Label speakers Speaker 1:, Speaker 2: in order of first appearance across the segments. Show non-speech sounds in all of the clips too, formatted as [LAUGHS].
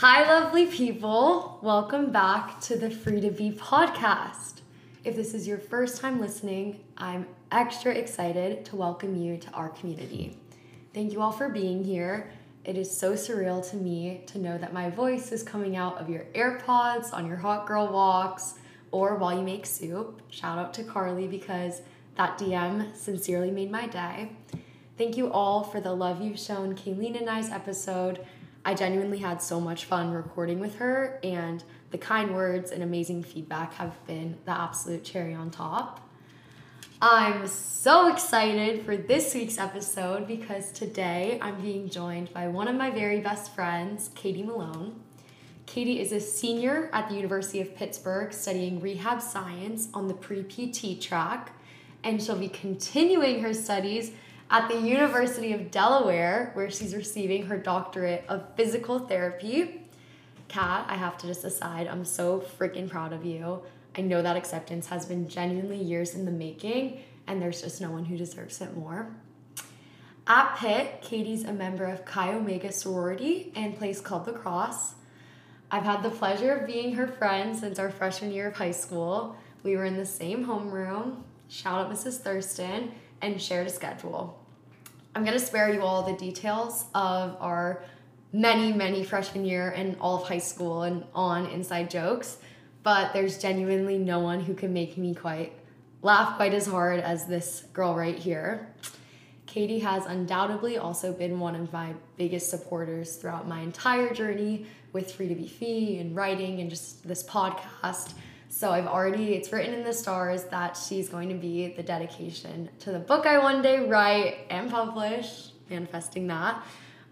Speaker 1: Hi, lovely people. Welcome back to the Free to Be podcast. If this is your first time listening, I'm extra excited to welcome you to our community. Thank you all for being here. It is so surreal to me to know that my voice is coming out of your AirPods on your hot girl walks or while you make soup. Shout out to Carly because that DM sincerely made my day. Thank you all for the love you've shown Kayleen and I's episode I genuinely had so much fun recording with her, and the kind words and amazing feedback have been the absolute cherry on top. I'm so excited for this week's episode because today I'm being joined by one of my very best friends, Katie Malone. Katie is a senior at the University of Pittsburgh studying rehab science on the pre PT track, and she'll be continuing her studies at the University of Delaware, where she's receiving her doctorate of physical therapy. Kat, I have to just aside, I'm so freaking proud of you. I know that acceptance has been genuinely years in the making, and there's just no one who deserves it more. At Pitt, Katie's a member of Chi Omega sorority and plays Club Lacrosse. I've had the pleasure of being her friend since our freshman year of high school. We were in the same homeroom. Shout out Mrs. Thurston and shared a schedule. I'm going to spare you all the details of our many, many freshman year and all of high school and on inside jokes, but there's genuinely no one who can make me quite laugh quite as hard as this girl right here. Katie has undoubtedly also been one of my biggest supporters throughout my entire journey with Free to Be Fi and writing and just this podcast. So I've already, it's written in the stars that she's going to be the dedication to the book I one day write and publish, manifesting that.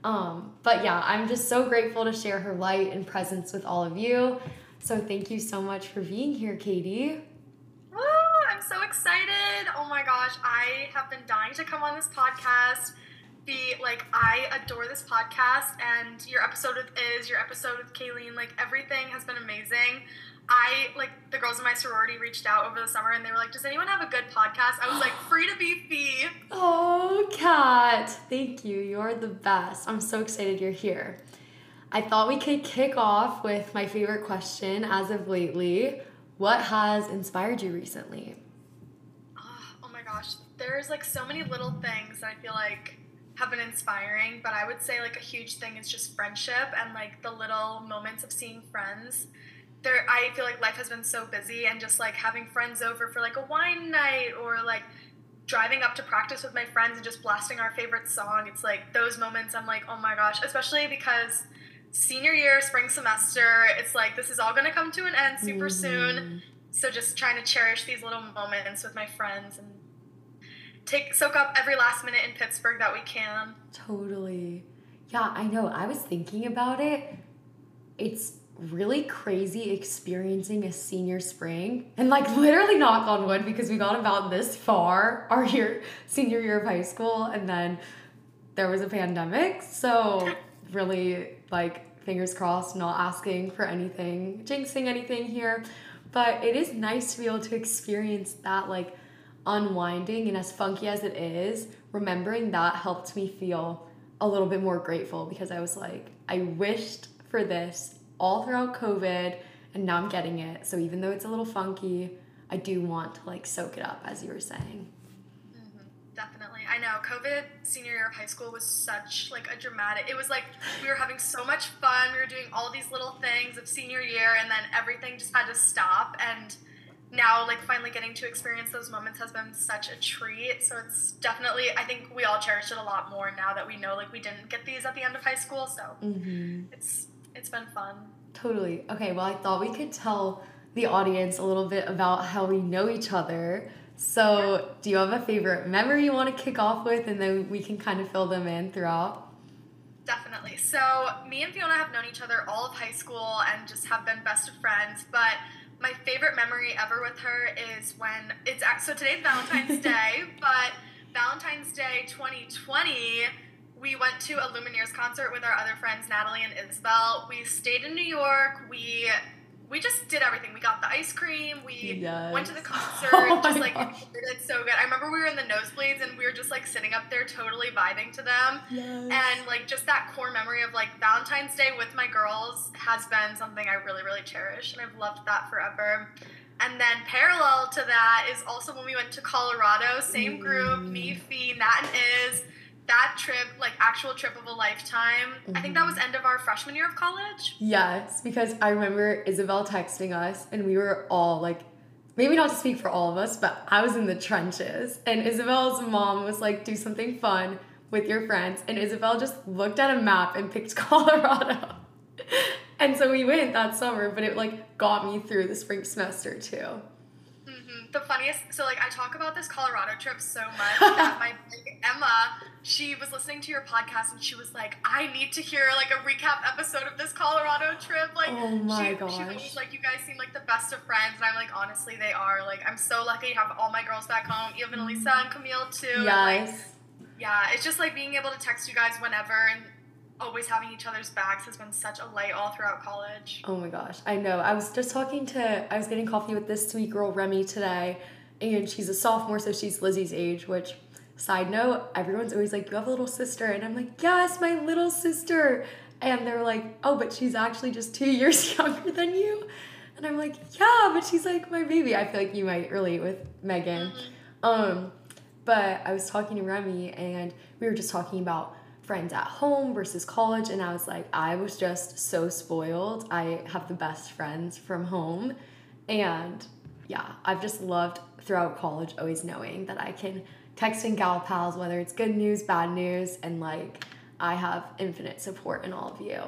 Speaker 1: Um, but yeah, I'm just so grateful to share her light and presence with all of you. So thank you so much for being here, Katie.
Speaker 2: Oh, I'm so excited. Oh my gosh, I have been dying to come on this podcast. Be like, I adore this podcast, and your episode with Iz, your episode with Kayleen, like everything has been amazing. I like the girls in my sorority reached out over the summer and they were like, "Does anyone have a good podcast?" I was like, [GASPS] "Free to be Fi."
Speaker 1: Oh, Kat, thank you. You're the best. I'm so excited you're here. I thought we could kick off with my favorite question as of lately. What has inspired you recently?
Speaker 2: Oh, oh my gosh, there's like so many little things that I feel like have been inspiring, but I would say like a huge thing is just friendship and like the little moments of seeing friends there I feel like life has been so busy and just like having friends over for like a wine night or like driving up to practice with my friends and just blasting our favorite song. It's like those moments I'm like, oh my gosh, especially because senior year, spring semester, it's like this is all gonna come to an end super mm. soon. So just trying to cherish these little moments with my friends and take soak up every last minute in Pittsburgh that we can.
Speaker 1: Totally. Yeah, I know. I was thinking about it. It's really crazy experiencing a senior spring. And like literally knock on wood because we got about this far our year senior year of high school and then there was a pandemic. So really like fingers crossed not asking for anything jinxing anything here. But it is nice to be able to experience that like unwinding and as funky as it is remembering that helped me feel a little bit more grateful because i was like i wished for this all throughout COVID, and now I'm getting it. So even though it's a little funky, I do want to like soak it up, as you were saying.
Speaker 2: Mm-hmm. Definitely, I know. COVID senior year of high school was such like a dramatic. It was like we were having so much fun. We were doing all these little things of senior year, and then everything just had to stop. And now like finally getting to experience those moments has been such a treat so it's definitely i think we all cherish it a lot more now that we know like we didn't get these at the end of high school so mm-hmm. it's it's been fun.
Speaker 1: Totally. Okay, well, I thought we could tell the audience a little bit about how we know each other. So, do you have a favorite memory you want to kick off with, and then we can kind of fill them in throughout?
Speaker 2: Definitely. So, me and Fiona have known each other all of high school and just have been best of friends. But my favorite memory ever with her is when it's actually so today's Valentine's [LAUGHS] Day, but Valentine's Day 2020 we went to a Lumineers concert with our other friends Natalie and Isabel. We stayed in New York. We we just did everything. We got the ice cream. We yes. went to the [LAUGHS] concert. Oh just like it's so good. I remember we were in the nosebleeds and we were just like sitting up there, totally vibing to them. Yes. And like just that core memory of like Valentine's Day with my girls has been something I really, really cherish, and I've loved that forever. And then parallel to that is also when we went to Colorado, same group, me, Fi, Nat, and Iz. That trip, like actual trip of a lifetime. I think that was mm-hmm. end of our freshman year of college.
Speaker 1: Yes, because I remember Isabel texting us and we were all like, maybe not to speak for all of us, but I was in the trenches. And Isabel's mom was like, do something fun with your friends. And Isabel just looked at a map and picked [LAUGHS] Colorado. and so we went that summer, but it like got me through the spring semester too.
Speaker 2: Hmm The funniest, so like I talk about this Colorado trip so [LAUGHS] much that my Emma, she was listening to your podcast and she was like, I need to hear like a recap episode of this Colorado trip. Like,
Speaker 1: Oh my
Speaker 2: she,
Speaker 1: gosh.
Speaker 2: She was like, you guys seem like the best of friends, and I'm like, honestly, they are. Like, I'm so lucky to have all my girls back home, even Elisa and Camille too. and, like, yeah, it's just like being able to text you guys whenever and always having each other's backs has been such a light all throughout college.
Speaker 1: Oh my gosh, I know. I was just talking to, I was getting coffee with this sweet girl, Remy, today, and she's a sophomore, so she's Lizzie's age, which, side note, everyone's always like, You have a little sister. And I'm like, Yes, my little sister. And they're like, Oh, but she's actually just two [LAUGHS] years younger than you. And I'm like, Yeah, but she's like my baby. I feel like you might relate with Megan. Um, but I was talking to Remy and we were just talking about friends at home versus college and I was like I was just so spoiled. I have the best friends from home and yeah, I've just loved throughout college always knowing that I can text in gal pals whether it's good news, bad news and like I have infinite support in all of you.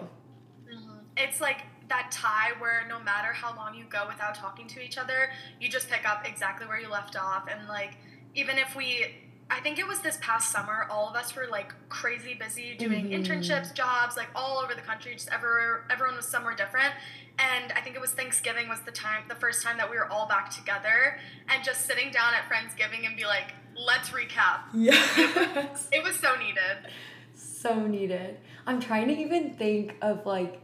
Speaker 1: Mm-hmm.
Speaker 2: It's like that tie where no matter how long you go without talking to each other, you just pick up exactly where you left off. And like, even if we, I think it was this past summer, all of us were like crazy busy doing
Speaker 1: Mhm.
Speaker 2: internships, jobs, like all over the country, just everywhere. Everyone was somewhere different. And I think it was Thanksgiving was the time, the first time that we were all back together and just sitting down at Friendsgiving and be like, let's recap.
Speaker 1: Yes.
Speaker 2: It was so needed.
Speaker 1: so needed. I'm trying to even think of like,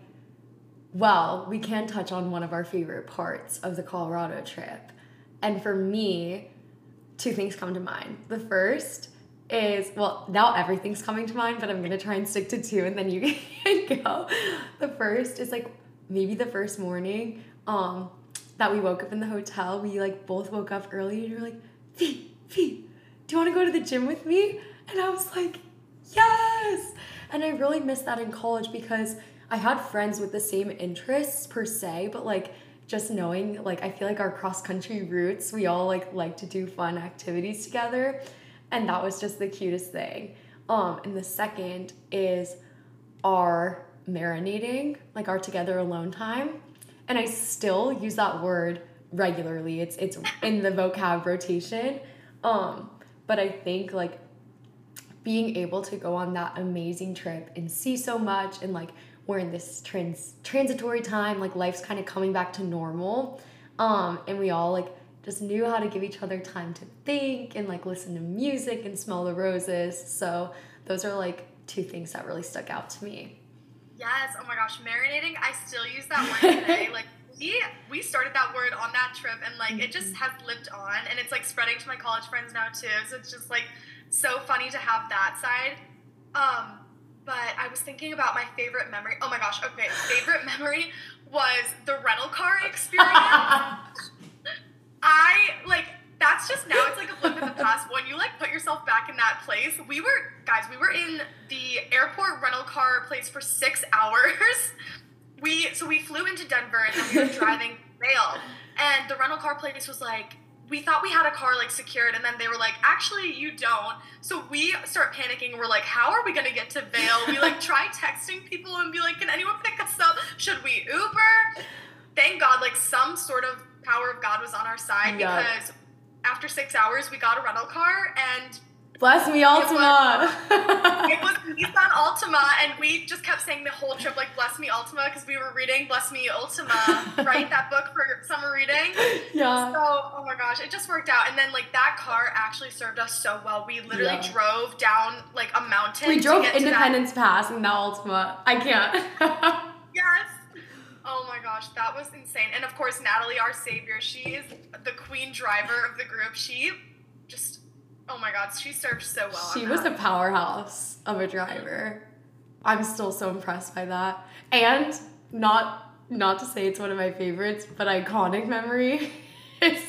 Speaker 1: well, we can touch on one of our favorite parts of the Colorado trip. And for me, two things come to mind. The first is, well, now everything's coming to mind, but I'm gonna try and stick to two and then you [LAUGHS] can go. The first is like maybe the first morning um, that we woke up in the hotel. We like both woke up early and you're like, Fi, Fi, do you wanna go to the gym with me? And I was like, yes! And I really missed that in college because I had friends with the same interests per se, but like just knowing, like, I feel like our cross country roots, we all like like to do fun activities together. And that was just the cutest thing. Um, and the second is our marinating, like our together alone time. And I still use that word regularly. It's it's in the vocab rotation. Um, but I think like being able to go on that amazing trip and see so much and like we're in this trans transitory time like life's kind of coming back to normal um and we all like just knew how to give each other time to think and like listen to music and smell the roses so those are like two things that really stuck out to me
Speaker 2: Yes. Oh my gosh, marinating. I still use that word [LAUGHS] today. like we we started that word on that trip, and like it just has lived on, and it's like spreading to my college friends now too. So it's just like so funny to have that side. Um, but I was thinking about my favorite memory. Oh my gosh. Okay, favorite memory was the rental car experience. [LAUGHS] I like that's just now it's like a blip in the past. When you like put yourself back in that place, we were guys, we were in the airport rental car place for six [LAUGHS] hours. We so we flew into Denver and then we were [LAUGHS] driving to Vail. And the rental car place was like we thought we had a car like secured and then they were like actually you don't. So we start panicking. We're like how are we going to get to Vail? We like [LAUGHS] try texting people and be like can anyone pick us up? Should we uber? Thank god like some sort of power of god was on our side
Speaker 1: Yeah.
Speaker 2: because after six hours we got a rental car and
Speaker 1: bless me ultima [LAUGHS]
Speaker 2: it was Nissan Altima, and we just kept saying the whole trip like "Bless me Ultima" because we were reading "Bless me Ultima," [LAUGHS] right? That book for summer reading.
Speaker 1: yeah
Speaker 2: So, oh my gosh, it just worked out. And then like that car actually served us so well. We literally
Speaker 1: Yeah.
Speaker 2: drove down like a mountain.
Speaker 1: we
Speaker 2: to
Speaker 1: drove
Speaker 2: get to that-
Speaker 1: independence pass and now ultima i can't [LAUGHS]
Speaker 2: Yes. Oh my gosh, that was insane. And of course, Natalie, our savior, she is the queen driver of the group. She just, oh my god, she served so well.
Speaker 1: She was a powerhouse of a driver. I'm still so impressed by that. And not not to say it's one of my favorites, but iconic memory [LAUGHS] is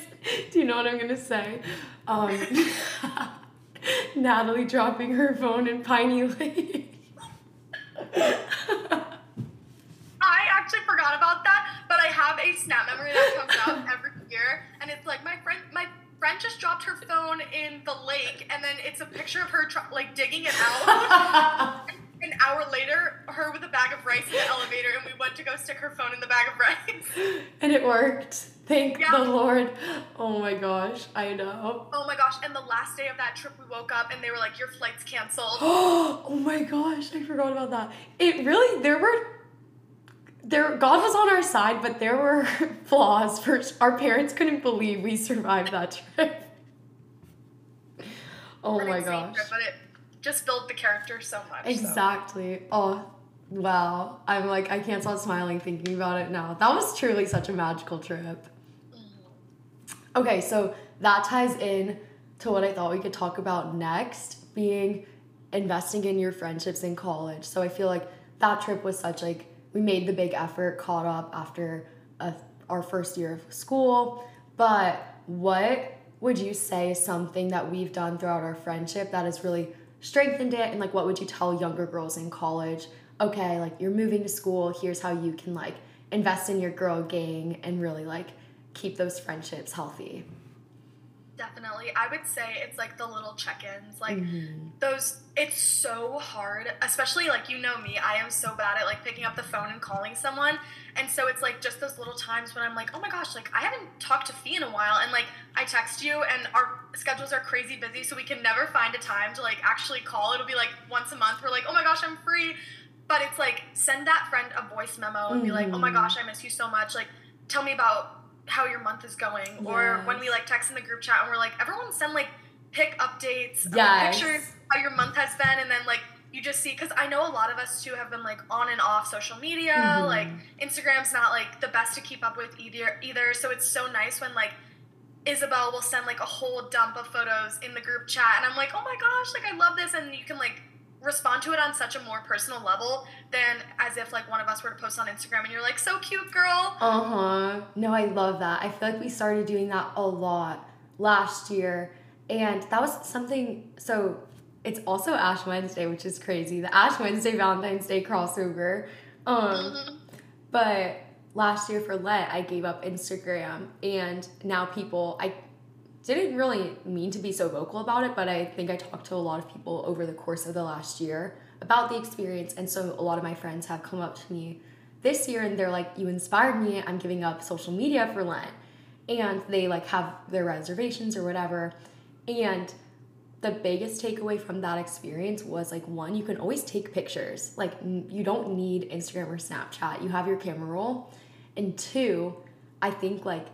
Speaker 1: do you know what I'm gonna say? Um, [LAUGHS] Natalie dropping her phone in Piney Lake. [LAUGHS]
Speaker 2: I actually forgot about that, but I have a snap memory that comes up every year, and it's like my friend, my friend just dropped her phone in the lake, and then it's a picture of her tr- like digging it out. [LAUGHS] An hour later, her with a bag of rice in the elevator, and we went to go stick her phone in the bag of rice.
Speaker 1: and it worked. Thank
Speaker 2: Yeah.
Speaker 1: the Lord. Oh my gosh, I know.
Speaker 2: Oh my gosh! And the last day of that trip, we woke up and they were like, "Your flight's canceled." [GASPS]
Speaker 1: oh my gosh, I forgot about that. It really there were there God was on our side, but there were [LAUGHS] flaws. First, our parents couldn't believe we survived that [LAUGHS] trip. Oh my gosh.
Speaker 2: trip, but it just built the character so much. so.
Speaker 1: Exactly. Oh, wow. I'm like, I can't stop smiling thinking about it now. That was truly such a magical trip. Mm-hmm. Okay, so that ties in to what I thought we could talk about next, being investing in your friendships in college. So I feel like that trip was such like we made the big effort, caught up after a, our first year of school. But what would you say is something that we've done throughout our friendship that has really strengthened it? And like, what would you tell younger girls in college? Okay, like you're moving to school. Here's how you can like invest in your girl gang and really like keep those friendships healthy.
Speaker 2: Definitely. I would say it's like the little check-ins. Like
Speaker 1: Mhm.
Speaker 2: those it's so hard, especially like you know me, I am so bad at like picking up the phone and calling someone. And so it's like just those little times when I'm like, "Oh my gosh, like I haven't talked to Fi in a while." And like I text you and our schedules are crazy busy, so we can never find a time to like actually call. It'll be like once a month we're like, "Oh my gosh, I'm free." But it's like send that friend a voice memo and be like, "Oh my
Speaker 1: Mhm.
Speaker 2: gosh, I miss you so much." Like tell me about how your month is going or when we like text in the group chat and we're like everyone send like pic updates
Speaker 1: Yes.
Speaker 2: pictures how your month has been and then like you just see because i know a lot of us too have been like on and off social media
Speaker 1: Mhm.
Speaker 2: like instagram's not like the best to keep up with either either so it's so nice when like isabel will send like a whole dump of photos in the group chat and i'm like oh my gosh like i love this and you can like respond to it on such a more personal level than as if like one of us were to post on instagram and you're like so cute girl
Speaker 1: Uh huh. No, I love that. I feel like we started doing that a lot last year. And that was something. So it's also Ash Wednesday, which is crazy. The Ash Wednesday Valentine's Day crossover. Um,
Speaker 2: Mhm.
Speaker 1: but last year for Let I gave up Instagram. And now people, I didn't really mean to be so vocal about it, but I think I talked to a lot of people over the course of the last year about the experience. And so a lot of my friends have come up to me this year and they're like, You inspired me. I'm giving up social media for Lent. And they like have their reservations or whatever. And the biggest takeaway from that experience was like one, you can always take pictures. Like you don't need Instagram or Snapchat. You have your camera roll. And two, I think like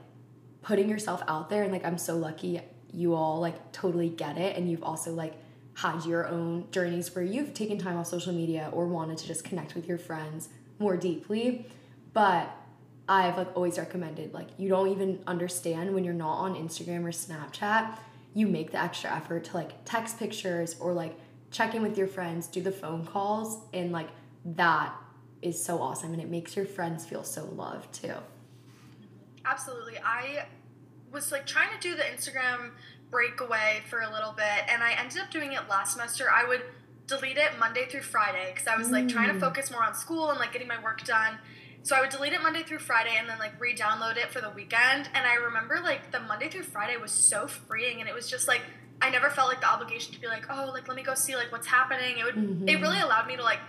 Speaker 1: putting yourself out there and like I'm so lucky you all like totally get it and you've also like had your own journeys where you've taken time off social media or wanted to just connect with your friends more deeply. But I've like always recommended like you don't even understand when you're not on Instagram or Snapchat, you make the extra effort to like text pictures or like check in with your friends, do the phone calls and like that is so awesome and it makes your friends feel so loved too.
Speaker 2: Absolutely. I was like trying to do the Instagram breakaway for a little bit and I ended up doing it last semester. I would delete it Monday through Friday because I was like trying to
Speaker 1: Mm.
Speaker 2: focus more on school and like getting my work done. So I would delete it Monday through Friday and then like re-download it for the weekend. And I remember like the Monday through Friday was so freeing and it was just like I never felt like the obligation to be like, oh, like let me go see like what's happening. It would it
Speaker 1: Mhm.
Speaker 2: really allowed me to like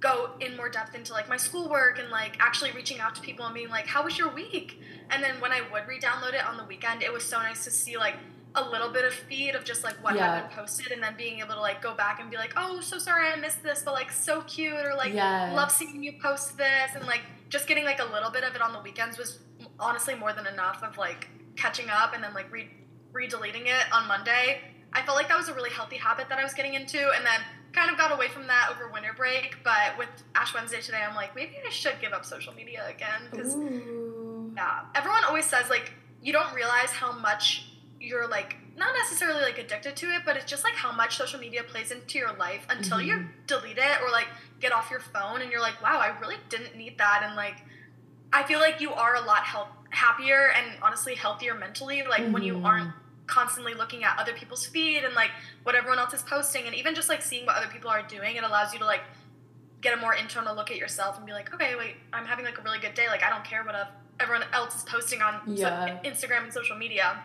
Speaker 2: go in more depth into like my schoolwork and like actually reaching out to people and being like, how was your week? And then when I would re-download it on the weekend, it was so nice to see like a little bit of feed of just like what
Speaker 1: Yeah.
Speaker 2: had been posted and then being able to like go back and be like, oh, so sorry I missed this, but like so cute or like
Speaker 1: Yes.
Speaker 2: love seeing you post this and like just getting like a little bit of it on the weekends was honestly more than enough of like catching up and then like re re-deleting it on Monday. I felt like that was a really healthy habit that I was getting into and then kind of got away from that over winter break, but with Ash Wednesday today I'm like maybe I should give up social media again because yeah, everyone always says like you don't realize how much you're like not necessarily like addicted to it, but it's just like how much social media plays into your life until
Speaker 1: Mhm.
Speaker 2: you delete it or like get off your phone and you're like, wow, I really didn't need that. And like, I feel like you are a lot help happier and honestly healthier mentally, like when you aren't constantly looking at other people's feed and like what everyone else is posting and even just like seeing what other people are doing, it allows you to like get a more internal look at yourself and be like, okay, wait, I'm having like a really good day. Like I don't care what everyone else is posting on so- Instagram and social media.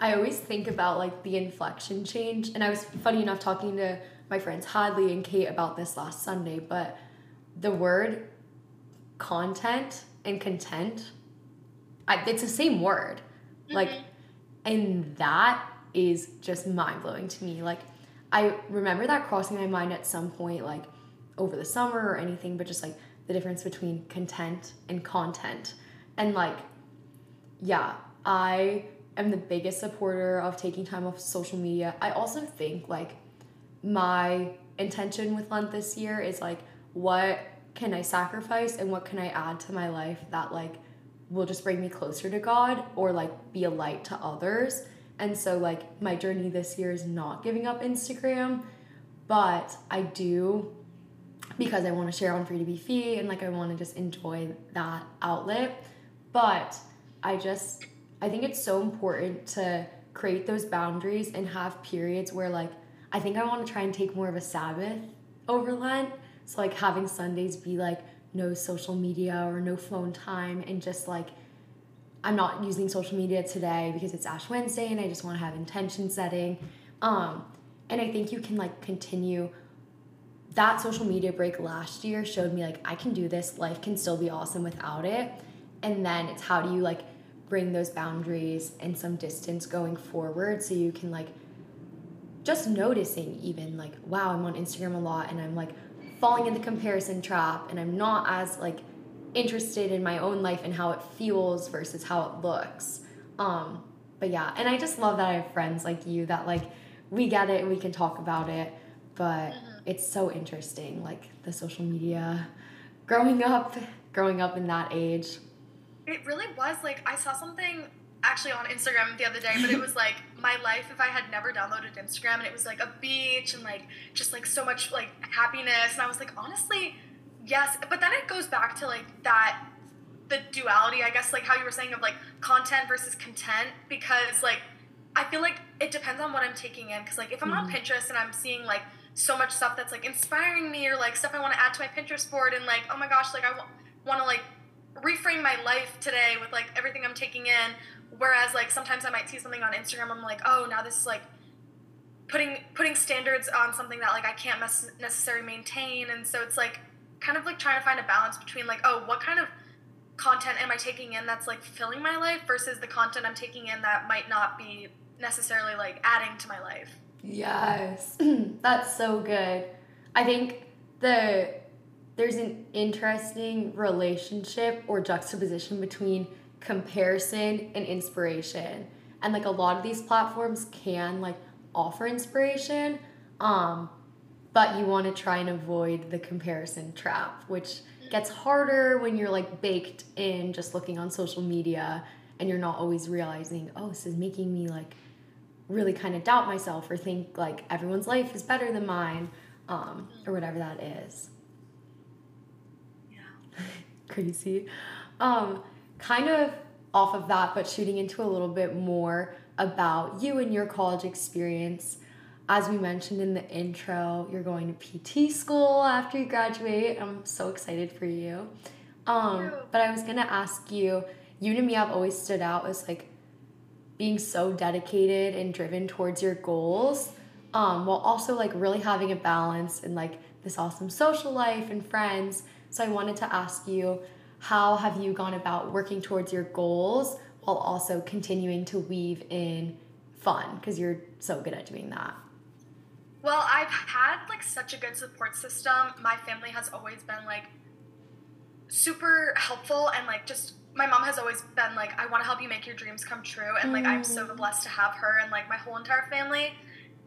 Speaker 1: I always think about like the inflection change, and I was funny enough talking to my friends Hadley and Kate about this last Sunday, but the word content and content, I, it's the same word. Like,
Speaker 2: Mhm.
Speaker 1: And that is just mind blowing to me. Like, I remember that crossing my mind at some point, like over the summer or anything, but just like the difference between content and content. And like, yeah, I am the biggest supporter of taking time off social media. I also think like my intention with Lent this year is like, what can I sacrifice and what can I add to my life that like will just bring me closer to God or like be a light to others. And so like my journey this year is not giving up Instagram, but I do because I want to share on Free to Be Fi and like I want to just enjoy that outlet. But I just I think it's so important to create those boundaries and have periods where like I think I want to try and take more of a Sabbath over Lent. So like having Sundays be like no social media or no phone time and just like I'm not using social media today because it's Ash Wednesday and I just want to have intention setting. Um, and I think you can like continue that social media break last year showed me like I can do this, life can still be awesome without it. And then it's how do you like bring those boundaries and some distance going forward so you can like just noticing even like wow, I'm on Instagram a lot and I'm like falling in the comparison trap and I'm not as like interested in my own life and how it feels versus how it looks. Um, but yeah, and I just love that I have friends like you that like we get it and we can talk about it, but
Speaker 2: Mhm.
Speaker 1: it's so interesting like the social media growing up growing up in that age.
Speaker 2: It really was like I saw something actually on Instagram the other day, but it was [LAUGHS] like my life if I had never downloaded Instagram and it was like a beach and like just like so much like happiness and I was like honestly yes, but then it goes back to like that the duality I guess like how you were saying of like content versus content because like I feel like it depends on what I'm taking in because like if I'm on
Speaker 1: Mhm.
Speaker 2: Pinterest and I'm seeing like so much stuff that's like inspiring me or like stuff I want to add to my Pinterest board and like oh my gosh like I w- want to like reframe my life today with like everything I'm taking in. Whereas like sometimes I might see something on Instagram, I'm like, oh, now this is like putting putting standards on something that like I can't mes- necessarily maintain, and so it's like kind of like trying to find a balance between like, oh, what kind of content am I taking in that's like filling my life versus the content I'm taking in that might not be necessarily like adding to my life.
Speaker 1: Yes, [CLEARS THROAT] that's so good. I think the there's an interesting relationship or juxtaposition between comparison and inspiration. And like a lot of these platforms can like offer inspiration, um, but you want to try and avoid the comparison trap, which gets harder when you're like baked in just looking on social media and you're not always realizing, oh, this is making me like really kind of doubt myself or think like everyone's life is better than mine um, or whatever that is
Speaker 2: Yeah. [LAUGHS]
Speaker 1: crazy um, kind of off of that but shooting into a little bit more about you and your college experience. As we mentioned in the intro you're going to pt school after you graduate. I'm so excited for you. Um, but i was gonna ask you you and me have always stood out as like being so dedicated and driven towards your goals um, while also like really having a balance and like this awesome social life and friends. So i wanted to ask you how have you gone about working towards your goals while also continuing to weave in fun because you're so good at doing that
Speaker 2: Well, I've had like such a good support system. My family has always been like super helpful and like just my mom has always been like I want to help you make your dreams come true and like I'm so
Speaker 1: Mm.
Speaker 2: blessed to have her and like my whole entire family.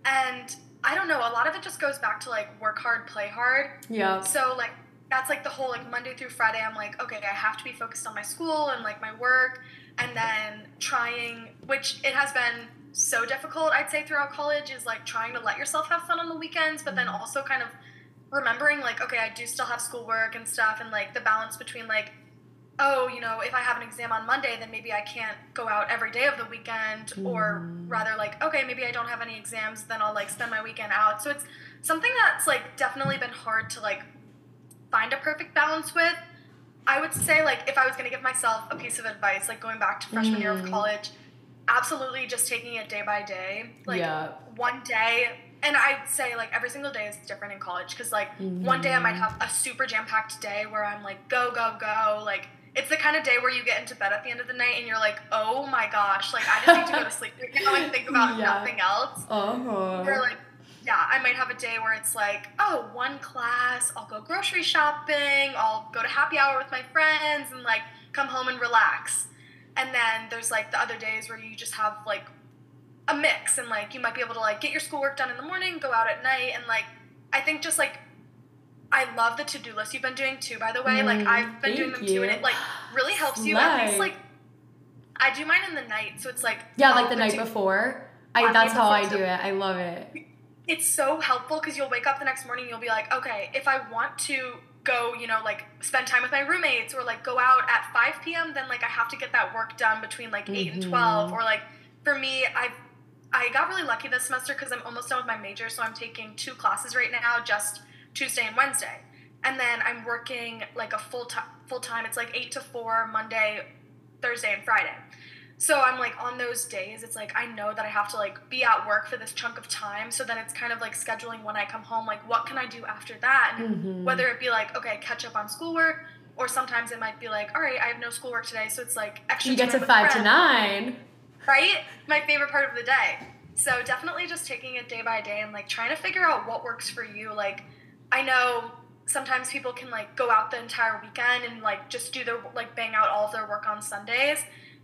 Speaker 2: And I don't know, a lot of it just goes back to like work hard, play hard.
Speaker 1: yeah
Speaker 2: So like that's like the whole like Monday through Friday. I'm like, okay, I have to be focused on my school and like my work, and then trying, which it has been so difficult. I'd say throughout college is like trying to let yourself have fun on the weekends, but then
Speaker 1: Mm-hmm.
Speaker 2: also kind of remembering like, okay, I do still have schoolwork and stuff, and like the balance between like oh, you know, if I have an exam on Monday, then maybe I can't go out every day of the weekend, or
Speaker 1: Mm.
Speaker 2: rather, like, okay, maybe I don't have any exams, then I'll like spend my weekend out. So it's something that's like definitely been hard to like find a perfect balance with. I would say, like, if I was gonna give myself a piece of advice, like going back to freshman year of
Speaker 1: Mm.
Speaker 2: college, absolutely just taking it day by day. Like,
Speaker 1: yeah.
Speaker 2: one day and i'd say like every single day is different in college because like one day i might
Speaker 1: Mhm.
Speaker 2: have a super jam-packed day where i'm like go go go like it's the kind of day where you get into bed at the end of the night and you're like oh my gosh like i just need to go to sleep right now and think about [LAUGHS]
Speaker 1: Yeah.
Speaker 2: nothing else
Speaker 1: Uh-huh.
Speaker 2: or like yeah i might have a day where it's like oh one class i'll go grocery shopping i'll go to happy hour with my friends and like come home and relax and then there's like the other days where you just have like a mix and like you might be able to like get your schoolwork done in the morning go out at night and like i think just like i love the to-do list you've been doing too by the way like
Speaker 1: Mm,
Speaker 2: i've been doing them too and it like really helps you at least like i do mine in the night so it's like
Speaker 1: Yeah, like the night before. I that's how I do it. I love it.
Speaker 2: It's so helpful because you'll wake up the next morning and you'll be like, okay, if I want to go, you know, like spend time with my roommates or like go out at 5 p.m., then like I have to get that work done between like 8 and
Speaker 1: Mhm.
Speaker 2: 12. Or like for me, I've I got really lucky this semester because I'm almost done with my major, so I'm taking two classes right now, just Tuesday and Wednesday, and then I'm working like a full time full time. It's like eight to four Monday, Thursday, and Friday. So I'm like on those days, it's like I know that I have to like be at work for this chunk of time. So then it's kind of like scheduling when I come home, like what can I do after that? And
Speaker 1: Mhm.
Speaker 2: whether it be like okay, catch up on schoolwork, or sometimes it might be like all right, I have no schoolwork today, so it's like extra.
Speaker 1: you get to five to nine.
Speaker 2: right? My favorite part of the day. So definitely just taking it day by day and like trying to figure out what works for you. Like I know sometimes people can like go out the entire weekend and like just do their like bang out all of their work on Sundays.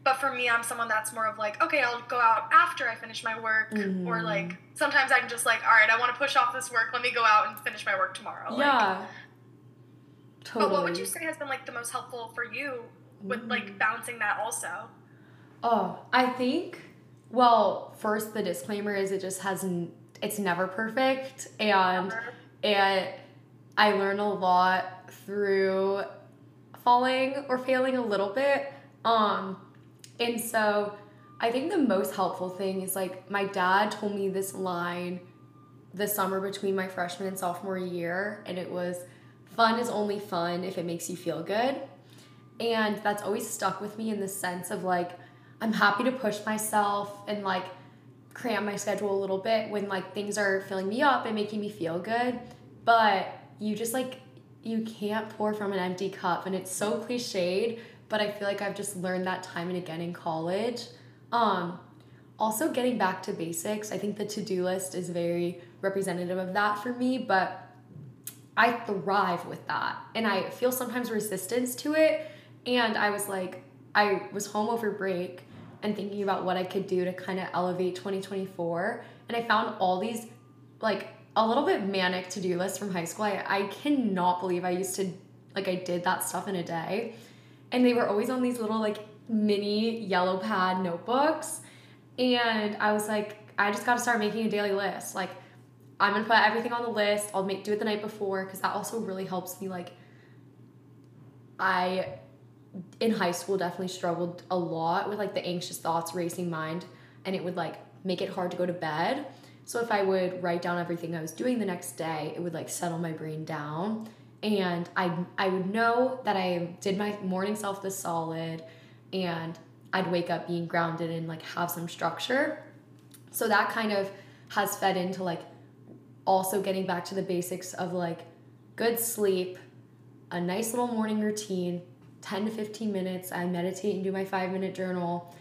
Speaker 2: But for me, I'm someone that's more of like, okay, I'll go out after I finish my work, or
Speaker 1: Mhm.
Speaker 2: like sometimes I'm just like, all right, I want to push off this work. Let me go out and finish my work tomorrow. Like,
Speaker 1: yeah. Totally.
Speaker 2: But what would you say has been like the most helpful for you with
Speaker 1: Mm.
Speaker 2: like balancing that also?
Speaker 1: Oh, I think. Well, first the disclaimer is it just hasn't. It's never perfect, and and I learn a lot through falling or failing a little bit. Um, and so I think the most helpful thing is like my dad told me this line the summer between my freshman and sophomore year, and it was fun is only fun if it makes you feel good. And that's always stuck with me in the sense of like, I'm happy to push myself and like cram my schedule a little bit when like things are filling me up and making me feel good. But you just like, you can't pour from an empty cup. And it's so cliched, but I feel like I've just learned that time and again in college. Um, also, getting back to basics, I think the to do list is very representative of that for me, but I thrive with that. And I feel sometimes resistance to it. And I was like, I was home over break and thinking about what I could do to kind of elevate 2024. And I found all these, like, a little bit manic to do lists from high school. I, I cannot believe I used to, like, I did that stuff in a day. And they were always on these little, like, mini yellow pad notebooks. And I was like, I just got to start making a daily list. Like, I'm gonna put everything on the list. I'll make do it the night before because that also really helps me. Like, I in high school definitely struggled a lot with like the anxious thoughts, racing mind, and it would like make it hard to go to bed. So if I would write down everything I was doing the next day, it would like settle my brain down, and I I would know that I did my morning self the solid, and I'd wake up being grounded and like have some structure. So that kind of has fed into like also getting back to the basics of like good sleep, a nice little morning routine, 10 to 15 minutes. I meditate and do my five minute journal.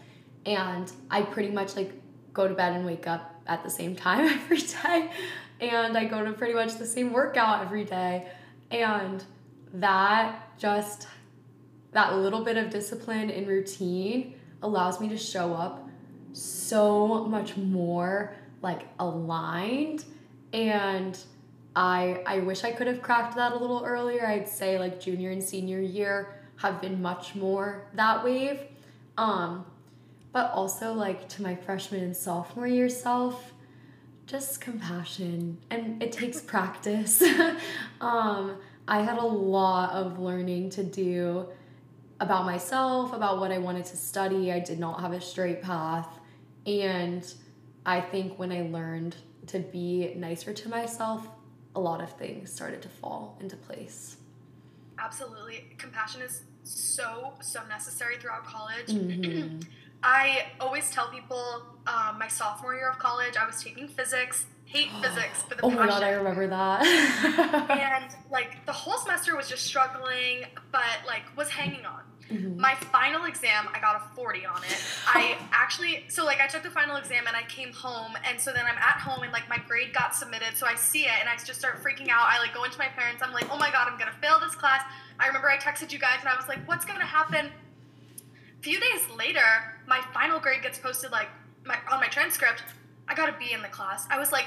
Speaker 1: And I pretty much like go to bed and wake up at the same [LAUGHS] time every day. And I go to pretty much the same workout every day. And that just, that little bit of discipline and routine allows me to show up so much more like aligned and I I wish I could have cracked that a little earlier. I'd say like junior and senior year have been much more that wave. Um, but also like to my freshman and sophomore year self, just compassion and it takes practice. [LAUGHS] um, I had a lot of learning to do about myself, about what I wanted to study. I did not have a straight path. And I think when I learned to be nicer to myself, a lot of things started to fall into place.
Speaker 2: Absolutely. Compassion is so, so necessary throughout college.
Speaker 1: Mm-hmm. [CLEARS THROAT]
Speaker 2: I always tell people um, my sophomore year of college, I was taking physics, hate [GASPS] physics for the
Speaker 1: Oh
Speaker 2: passion.
Speaker 1: my god, I remember that.
Speaker 2: and [LAUGHS] like the whole semester was just struggling, but like was hanging on.
Speaker 1: Mhm.
Speaker 2: My final exam, I got a 40 on it. I [GASPS] actually, so like I took the final exam and I came home, and so then I'm at home and like my grade got submitted, so I see it and I just start freaking out. I like go into my parents, I'm like, oh my god, I'm gonna fail this class. I remember I texted you guys and I was like, what's gonna happen? A few days later, my final grade gets posted like my, on my transcript. I got a B in the class. I was like,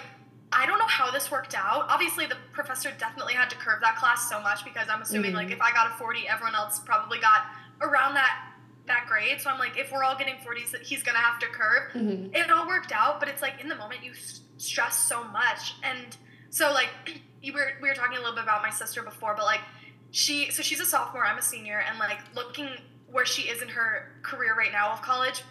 Speaker 2: I don't know how this worked out. Obviously, the professor definitely had to curve that class so much because I'm assuming
Speaker 1: Mhm.
Speaker 2: like if I got a 40, everyone else probably got around that that grade. So I'm like, if we're all getting 40s, he's gonna have to curve.
Speaker 1: Mhm.
Speaker 2: It all worked out, but it's like in the moment you stress so much, and so like [CLEARS THROAT] you were we were talking a little bit about my sister before, but like she so she's a sophomore, I'm a senior, and like looking where she is in her career right now of college.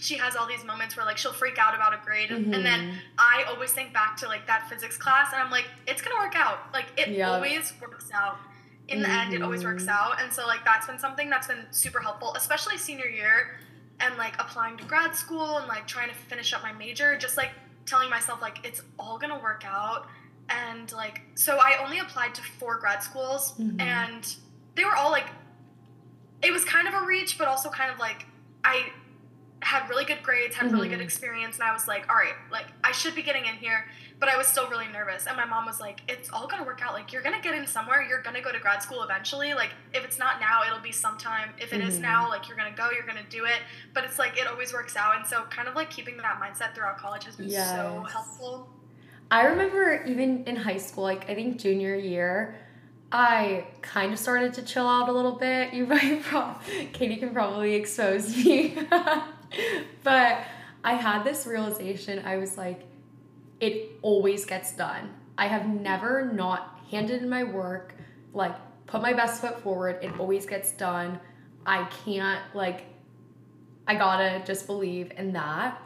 Speaker 2: She has all these moments where like she'll freak out about a grade, and, and then. I always think back to like that physics class, and I'm like, it's gonna work out. Like it
Speaker 1: Yeah.
Speaker 2: always works out. In the end, it always works
Speaker 1: Mhm.
Speaker 2: out, and so like that's been something that's been super helpful, especially senior year, and like applying to grad school and like trying to finish up my major. Just like telling myself like it's all gonna work out, and like so I only applied to four grad schools,
Speaker 1: Mhm.
Speaker 2: and they were all like, it was kind of a reach, but also kind of like I had really good grades, had really good
Speaker 1: Mhm.
Speaker 2: experience, and I was like, all right, like I should be getting in here, but I was still really nervous. And my mom was like, it's all gonna work out. Like you're gonna get in somewhere. You're gonna go to grad school eventually. Like if it's not now, it'll be sometime. If it is
Speaker 1: Mhm.
Speaker 2: now, like you're gonna go, you're gonna do it. But it's like it always works out. And so kind of like keeping that mindset throughout college has been so helpful.
Speaker 1: I remember even in high school, like I think junior year, I kind of started to chill out a little bit. [LAUGHS] You might Katie can probably expose me. [LAUGHS] [LAUGHS] but I had this realization. I was like, it always gets done. I have never not handed in my work, like put my best foot forward. It always gets done. I can't like I gotta just believe in that.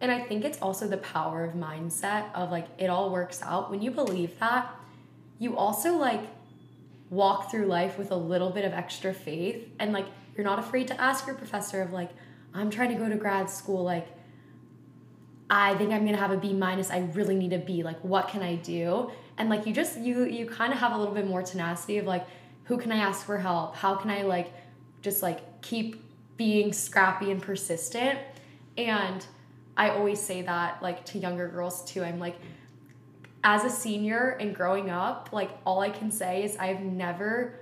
Speaker 1: And I think it's also the power of mindset of like it all works out. When you believe that, you also like walk through life with a little bit of extra faith and like you're not afraid to ask your professor of like I'm trying to go to grad school like I think I'm gonna have a B minus. I really need a B. Like, what can I do? And like, you just you you kind of have a little bit more tenacity of like, who can I ask for help? How can I like, just like keep being scrappy and persistent? And I always say that like to younger girls too. I'm like, as a senior and growing up, like all I can say is I've never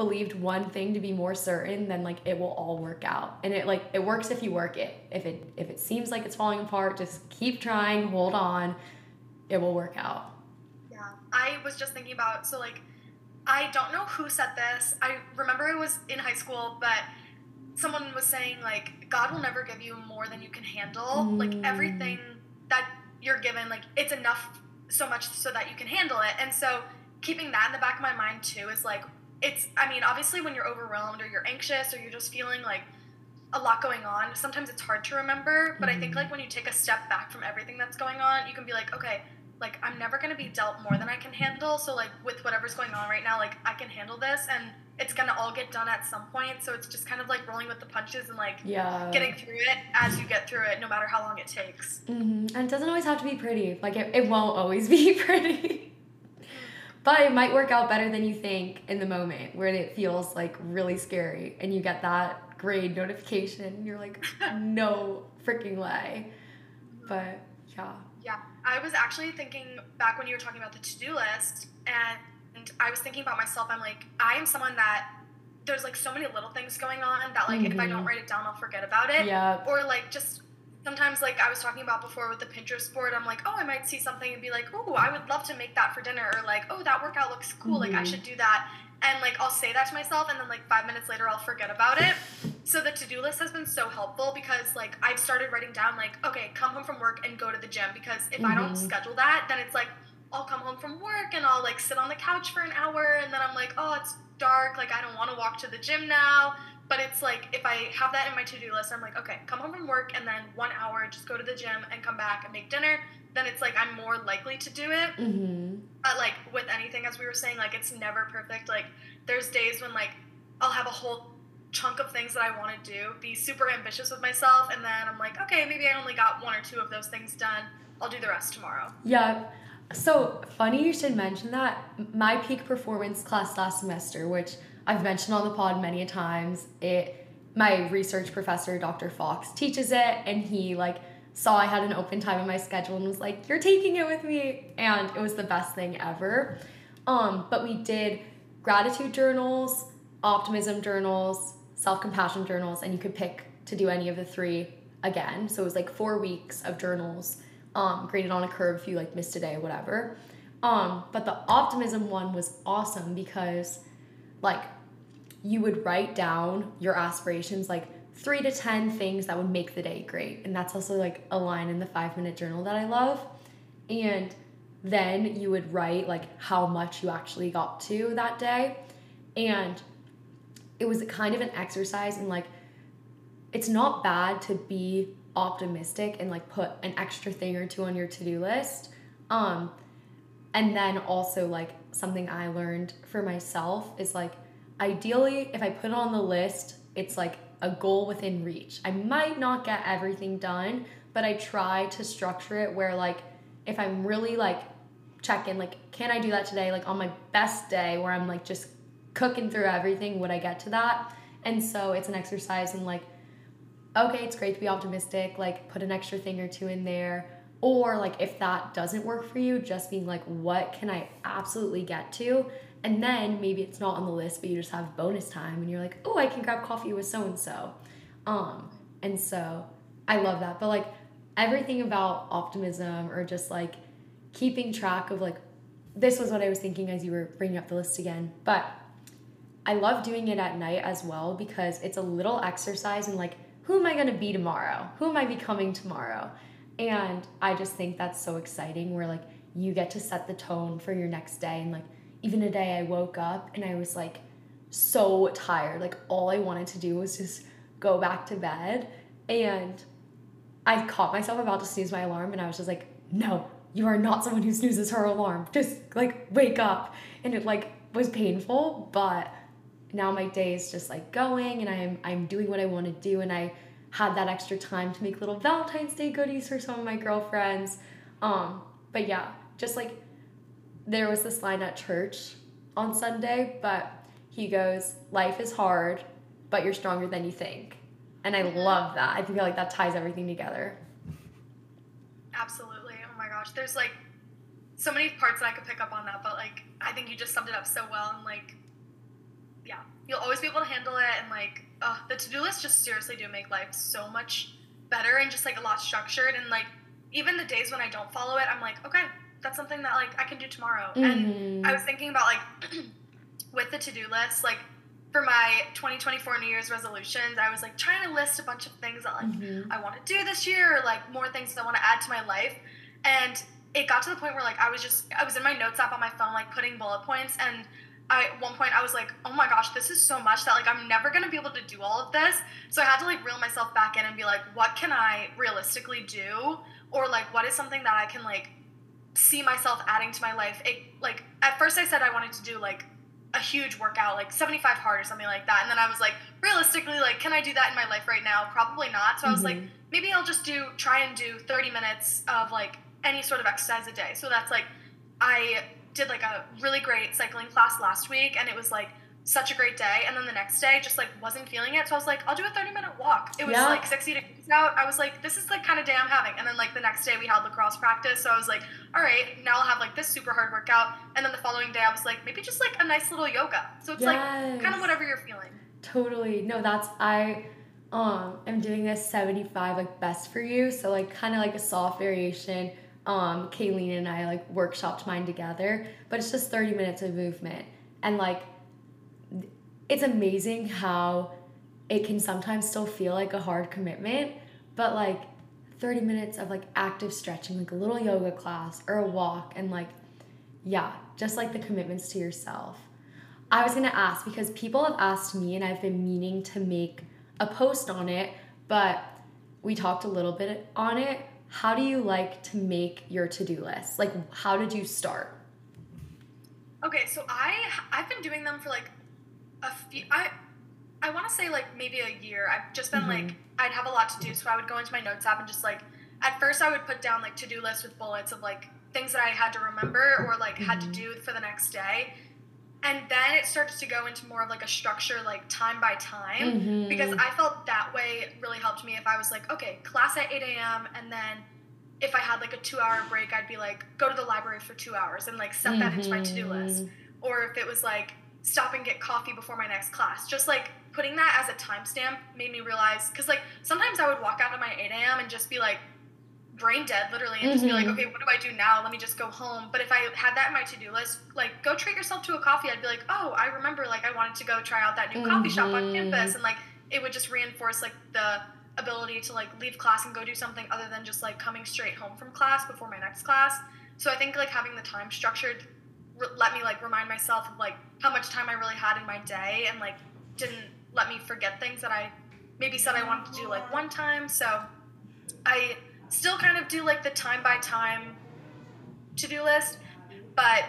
Speaker 1: believed one thing to be more certain than like it will all work out and it like it works if you work it if it if it seems like it's falling apart just keep trying hold on it will work out
Speaker 2: Yeah. I was just thinking about so like I don't know who said this. I remember it was in high school, but someone was saying like God will never give you more than you can handle. Like
Speaker 1: Mm.
Speaker 2: everything that you're given, like it's enough so much so that you can handle it. And so keeping that in the back of my mind too is like it's I mean, obviously when you're overwhelmed or you're anxious or you're just feeling like a lot going on, sometimes it's hard to remember. But I think
Speaker 1: Mhm.
Speaker 2: like when you take a step back from everything that's going on, you can be like, okay, like I'm never gonna be dealt more than I can handle. So like with whatever's going on right now, like I can handle this and it's gonna all get done at some point. So it's just kind of like rolling with the punches and like
Speaker 1: yeah
Speaker 2: getting through it as you get through it, no matter how long it takes.
Speaker 1: hmm and it doesn't always have to be pretty like it, it won't always be [LAUGHS] pretty but it might work out better than you think in the moment where it feels like really scary and you get that grade notification and you're like [LAUGHS] no freaking way but yeah
Speaker 2: Yeah, I was actually thinking back when you were talking about the to-do list, and, and I was thinking about myself. I'm like, I am someone that there's like so many little things going on that like if I don't
Speaker 1: Mhm.
Speaker 2: write it down, I'll forget about it.
Speaker 1: yeah
Speaker 2: Or like just sometimes like I was talking about before with the Pinterest board, I'm like, oh, I might see something and be like, oh, I would love to make that for dinner, or like, oh, that workout looks cool, mm-hmm. like I mm-hmm. should do that. And like I'll say that to myself, and then like five minutes later, I'll forget about it. So the to-do list has been so helpful because like I've started writing down like, okay, come home from work and go to the gym because if mm-hmm. I don't mm-hmm. schedule that, then it's like I'll come home from work and I'll like sit on the couch for an hour, and then I'm like, oh, it's dark, like I don't want to walk to the gym now. But it's like if I have that in my to-do list, I'm like, okay, come home from work and then one hour, just go to the gym and come back and make dinner. Then it's like I'm more likely to do it. Mm-hmm. But like with anything, as we were saying, like it's never perfect. Like there's days when like I'll have a whole chunk of things that I want to do, be super ambitious with myself, and then I'm like, okay, maybe I only got one or two of those things done. I'll do the rest tomorrow.
Speaker 1: Yeah. So funny you should mention that. My peak performance class last semester, which I've mentioned on the pod many a times. It my research professor, Dr. Fox, teaches it and he like saw I had an open time in my schedule and was like, "You're taking it with me." And it was the best thing ever. Um, but we did gratitude journals, optimism journals, self-compassion journals, and you could pick to do any of the three again. So it was like 4 weeks of journals um, graded on a curve if you like missed a day or whatever. Um, but the optimism one was awesome because like you would write down your aspirations like three to ten things that would make the day great. And that's also like a line in the five minute journal that i love. And then you would write like how much you actually got to that day. And it was kind of an exercise in like it's not bad to be optimistic and like put an extra thing or two on your to-do list. Um and then also like something I learned for myself is like ideally if I put it on the list, it's like a goal within reach. I might not get everything done, but I try to structure it where like if I'm really like checking like can I do that today like on my best day where I'm like just cooking through everything would I get to that? And so it's an exercise in like okay, it's great to be optimistic, like put an extra thing or two in there or like if that doesn't work for you, just being like, what can I absolutely get to? And then maybe it's not on the list, but you just have bonus time and you're like, oh, I can grab coffee with so and so. Um, and so I love that. But like everything about optimism or just like keeping track of like this was what I was thinking as you were bringing up the list again. But I love doing it at night as well because it's a little exercise and like who am I going to be tomorrow? Who am I becoming tomorrow? And I just think that's so exciting where like you get to set the tone for your next day. And like even a day I woke up and I was like so tired. Like all I wanted to do was just go back to bed. And I caught myself about to snooze my alarm and I was just like, no, you are not someone who snoozes her alarm. Just like wake up. And it like was painful, but now my day is just like going and I'm I'm doing what I want to do and I had that extra time to make little Valentine's Day goodies for some of my girlfriends. Um, but yeah, just like there was this line at church on Sunday, but he goes, Life is hard, but you're stronger than you think. And I love that. I feel like that ties everything together.
Speaker 2: Absolutely. Oh my gosh. There's like so many parts that I could pick up on that, but like I think you just summed it up so well and like yeah, you'll always be able to handle it and like uh, the to-do list just seriously do make life so much better and just like a lot structured and like even the days when I don't follow it, I'm like, okay, that's something that like I can do tomorrow. Mm-hmm. And I was thinking about like [CLEARS THROAT] with the to-do list, like for my 2024 New Year's resolutions, I was like trying to list a bunch of things that like mm-hmm. I want to do this year, or like more things that I want to add to my life. And it got to the point where like I was just I was in my notes app on my phone, like putting bullet points and I, at one point I was like, oh my gosh, this is so much that like I'm never gonna be able to do all of this. So I had to like reel myself back in and be like, what can I realistically do? Or like what is something that I can like see myself adding to my life? It like at first I said I wanted to do like a huge workout, like 75 hard or something like that. And then I was like, realistically, like, can I do that in my life right now? Probably not. So I was like, mm-hmm. maybe I'll just do try and do 30 minutes of like any sort of exercise a day. So that's like I did like a really great cycling class last week and it was like such a great day and then the next day just like wasn't feeling it so i was like i'll do a 30 minute walk it was yeah. like 60 degrees out i was like this is the kind of day i'm having and then like the next day we had lacrosse practice so i was like all right now i'll have like this super hard workout and then the following day i was like maybe just like a nice little yoga so it's yes. like kind of whatever you're feeling
Speaker 1: totally no that's i um, am doing a 75 like best for you. So like kind of like a soft variation. Um, Kayleen and I like workshopped mine together, but it's just 30 minutes of movement. And like it's amazing how it can sometimes still feel like a hard commitment, but like 30 minutes of like active stretching, like a little yoga class or a walk, and like, yeah, just like the commitments to yourself. I was gonna ask because people have asked me, and I've been meaning to make a post on it, but we talked a little bit on it. How do you like to make your to do list? Like, how did you start?
Speaker 2: Okay, so I I've been doing them for like a few. I I want to say like maybe a year. I've just been mm-hmm. like I'd have a lot to do, so I would go into my notes app and just like at first I would put down like to do lists with bullets of like things that I had to remember or like mm-hmm. had to mm-hmm. do for the next day. And then it started to go into more of like a structure, like time by time, mm-hmm. because I felt that way really helped me. If I was like, okay, class at 8 a.m., and then if I had like a two hour break, I'd be like, go to the library for two hours and like set that into my to do list. Mm-hmm. Or if it was like, stop and get coffee before my next class. Just like putting that as a timestamp made me realize because like sometimes I would walk out of my 8 a.m. and just be like brain dead literally and mm-hmm. just be like, mm-hmm. okay, what do I do now? Let me just go home. But if I had that in my to-do list, like go treat yourself to a coffee, I'd be like, oh, I remember like I wanted to go try out that new mm-hmm. coffee shop on campus mm-hmm. and like it would just reinforce like the ability to like leave class and go do something other than just like coming straight home from class before my next class. So I think like having the time structured re- let me like remind myself of like how much time I really had in my day and like didn't let me forget things that I maybe said I wanted to do like one time. So I still kind of do like the time by time to do list, but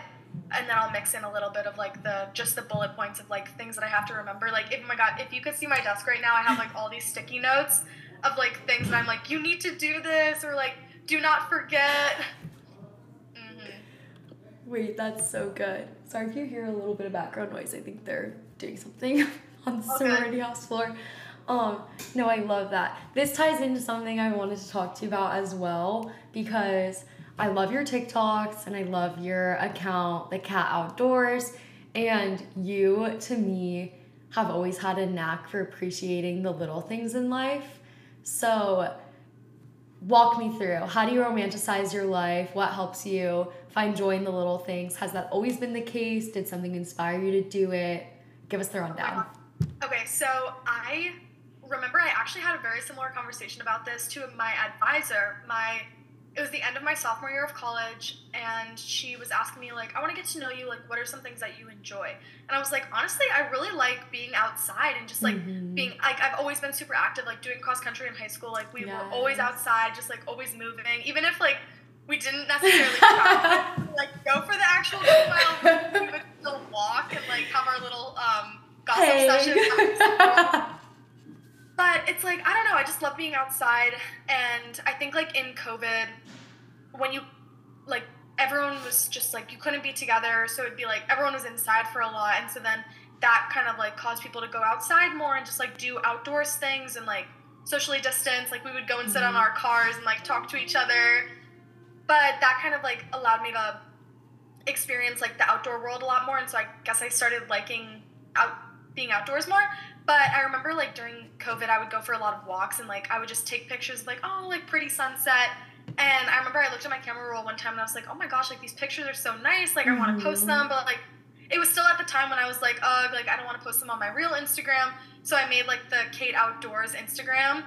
Speaker 2: and then I'll mix in a little bit of like the just the bullet points of like things that I have to remember. Like, if oh my god, if you could see my desk right now, I have like all these sticky notes of like things that I'm like, you need to do this or like do not forget.
Speaker 1: Wait, that's so good. Sorry if you hear a little bit of background noise. I think they're doing something [LAUGHS] on the okay. sorority house floor. Um, no, I love that. This ties into something I wanted to talk to you about as well because I love your TikToks and I love your account, The Cat Outdoors. And you, to me, have always had a knack for appreciating the little things in life. So, walk me through how do you romanticize your life? What helps you? Find joy in the little things. Has that always been the case? Did something inspire you to do it? Give us the rundown.
Speaker 2: Okay, so I remember I actually had a very similar conversation about this to my advisor. My it was the end of my sophomore year of college and she was asking me like i want to get to know you like what are some things that you enjoy and i was like honestly i really like being outside and just like mm-hmm. being like i've always been super active like doing cross country in high school like we yes. were always outside just like always moving even if like we didn't necessarily try to, like [LAUGHS] go for the actual mile. We would still walk and like have our little um, gossip hey. sessions. [LAUGHS] but it's like I don't know. I just love being outside, and I think like in COVID, when you like everyone was just like you couldn't be together, so it'd be like everyone was inside for a lot, and so then that kind of like caused people to go outside more and just like do outdoors things and like socially distance. Like we would go and sit mm-hmm. on our cars and like talk to each other but that kind of like allowed me to experience like the outdoor world a lot more and so i guess i started liking out being outdoors more. But i remember like during covid i would go for a lot of walks and like i would just take pictures like oh like pretty sunset. And i remember i looked at my camera roll one time and i was like oh my gosh like these pictures are so nice like i want to post them. But like it was still at the time when i was like ugh like i don't want to post them on my real instagram. So i made like the kate outdoors instagram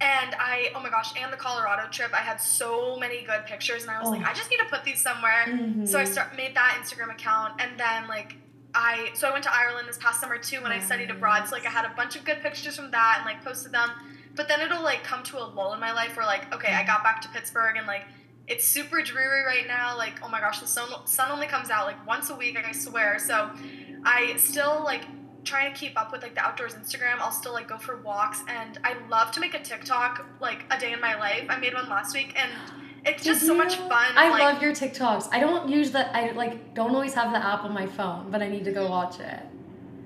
Speaker 2: and I, oh my gosh, and the Colorado trip, I had so many good pictures, and I was oh. like, I just need to put these somewhere. Mm-hmm. So I start made that Instagram account, and then like I, so I went to Ireland this past summer too when nice. I studied abroad. So like I had a bunch of good pictures from that, and like posted them. But then it'll like come to a lull in my life where like, okay, I got back to Pittsburgh, and like it's super dreary right now. Like, oh my gosh, the sun sun only comes out like once a week, I swear. So I still like trying to keep up with like the outdoors Instagram, I'll still like go for walks and I love to make a TikTok like a day in my life. I made one last week and it's just so much fun.
Speaker 1: I like, love your TikToks. I don't use that I like don't always have the app on my phone, but I need to go watch it.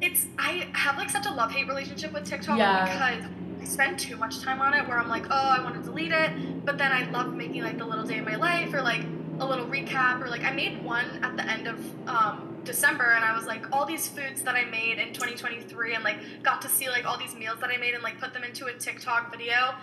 Speaker 2: It's I have like such a love hate relationship with TikTok yeah. because I spend too much time on it where I'm like, oh, I want to delete it, but then I love making like the little day in my life or like a little recap or like I made one at the end of um December and I was like all these foods that I made in 2023 and like got to see like all these meals that I made and like put them into a TikTok video.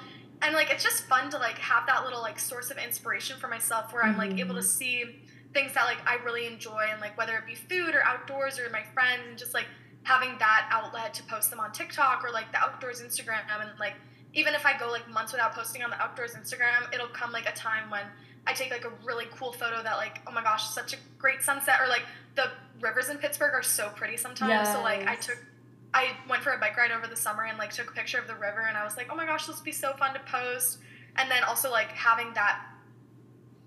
Speaker 2: And like it's just fun to like have that little like source of inspiration for myself where I'm like able to
Speaker 1: Mhm.
Speaker 2: see things that like I really enjoy and like whether it be food or outdoors or my friends and just like having that outlet to post them on TikTok or like the outdoors Instagram and like even if I go like months without posting on the outdoors Instagram, it'll come like a time when I take like a really cool photo that like oh my gosh, such a great sunset or like the rivers in Pittsburgh are so pretty sometimes. So like I took I went for a bike ride over the summer and like took a picture of the river and I was like, "Oh my gosh, this would be so fun to post." And then also like having that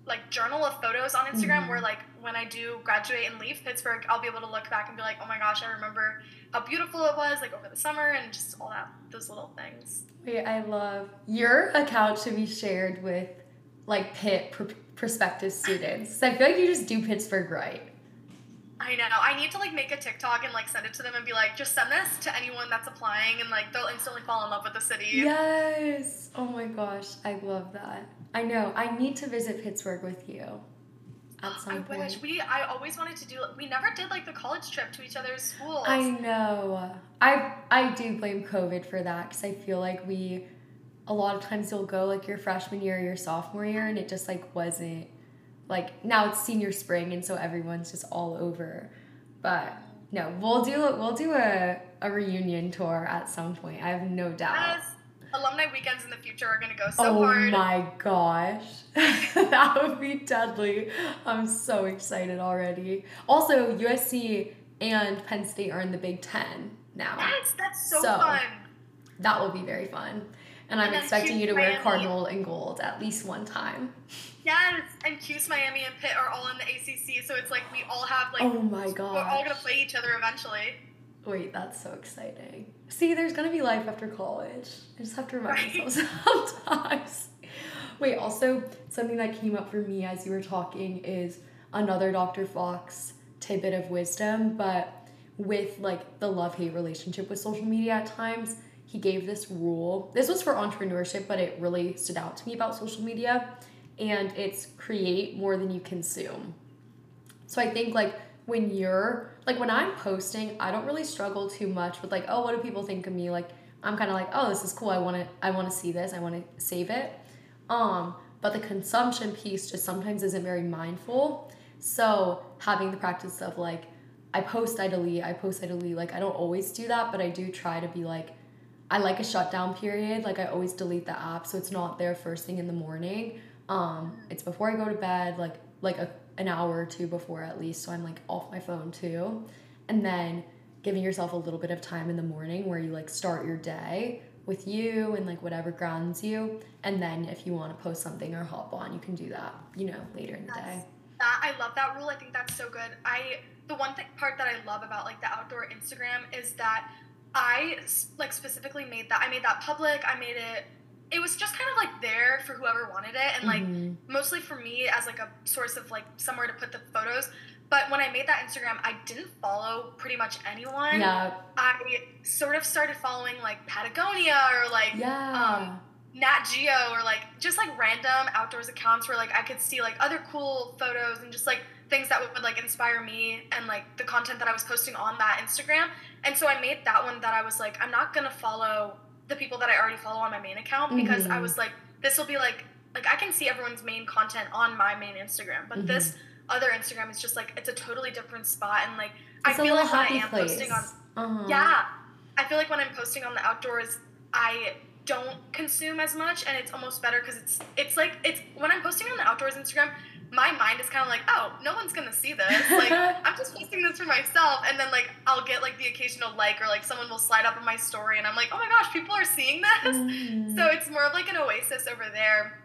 Speaker 2: like journal of photos on Instagram
Speaker 1: Mhm.
Speaker 2: where like when I do graduate and leave Pittsburgh, I'll be able to look back and be like, "Oh my gosh, I remember how beautiful it was like over the summer and just all that those little things."
Speaker 1: Wait, I love your account should be shared with like Pitt pr- prospective students. I feel like you just do Pittsburgh right.
Speaker 2: I know. I need to like make a TikTok and like send it to them and be like, "Just send this to anyone that's applying and like they'll instantly fall in love with the city."
Speaker 1: Yes. Oh my gosh, I love that. I know. I need to visit Pittsburgh with you at [GASPS] some
Speaker 2: I
Speaker 1: point.
Speaker 2: wish we. I always wanted to do. We never did like the college trip to each other's schools.
Speaker 1: I know. I I do blame COVID for that because I feel like we, a lot of times you'll go like your freshman year, or your sophomore year, and it just like wasn't, like now it's senior spring, and so everyone's just all over. But no, we'll do we'll do a a reunion tour at some point. I have no doubt.
Speaker 2: Yes. Alumni weekends in the future are gonna go so
Speaker 1: oh
Speaker 2: hard.
Speaker 1: Oh my gosh. [LAUGHS] that would be deadly. I'm so excited already. Also, USC and Penn State are in the Big Ten now.
Speaker 2: Yes, that's so,
Speaker 1: So,
Speaker 2: fun.
Speaker 1: That will be very fun. And I'm expecting you to wear
Speaker 2: Miami.
Speaker 1: cardinal and gold at least one time.
Speaker 2: Yes, and Cuse, Miami, and Pitt are all in the ACC, so it's like we all have like
Speaker 1: oh my god.
Speaker 2: we're all gonna play each other eventually.
Speaker 1: Wait, that's so exciting. See, there's gonna be life after college. I just have to remind
Speaker 2: Right.
Speaker 1: myself [LAUGHS] sometimes. Wait, also, something that came up for me as you were talking is another Dr. Fox tidbit of wisdom, but with like the love hate relationship with social media at times, he gave this rule. This was for entrepreneurship, but it really stood out to me about social media, and it's create more than you consume. So I think like when you're like when I'm posting, I don't really struggle too much with like, oh, what do people think of me? Like I'm kind of like, oh, this is cool. I want to I want to see this. I want to save it. Um, but the consumption piece just sometimes isn't very mindful. So having the practice of like I post, I delete, I post, I delete. Like I don't always do that, but I do try to be like I like a shutdown period. Like I always delete the app so it's not there first thing in the morning. Um, it's before I go to bed, like like a, an hour or two before at least, so I'm like off my phone too. And then giving yourself a little bit of time in the morning where you like start your day with you and like whatever grounds you. And then if you want to post something or hop on, you can do that, you know, later in the day.
Speaker 2: That I love that rule. I think that's so good. I the one thing part that I love about like the outdoor Instagram is that I like specifically made that I made that public. I made it it was just kind of like there for whoever wanted it and like
Speaker 1: Mhm.
Speaker 2: mostly for me as like a source of like somewhere to put the photos. But when I made that Instagram, I didn't follow pretty much anyone.
Speaker 1: yeah,
Speaker 2: I sort of started following like Patagonia or like
Speaker 1: yeah.
Speaker 2: um, Nat Geo or like just like random outdoors accounts where like I could see like other cool photos and just like things that would, would like inspire me and like the content that I was posting on that Instagram. And so I made that one that I was like, I'm not gonna follow the people that I already follow on my main account because I was like, this will be like like I can see everyone's main content on my main Instagram, but
Speaker 1: Mhm.
Speaker 2: this other Instagram is just like it's a totally different spot and like I
Speaker 1: it's a
Speaker 2: feel like when I am
Speaker 1: place.
Speaker 2: posting on
Speaker 1: uh-huh.
Speaker 2: yeah. I feel like when I'm posting on the outdoors, I don't consume as much, and it's almost better because it's it's like it's when I'm posting on the outdoors Instagram, my mind is kind of like, oh, no one's gonna see this. Like [LAUGHS] I'm just posting this for myself, and then like I'll get like the occasional like or like someone will slide up in my story, and I'm like, oh my gosh, people are seeing this.
Speaker 1: Mhm.
Speaker 2: So it's more of like an oasis over there.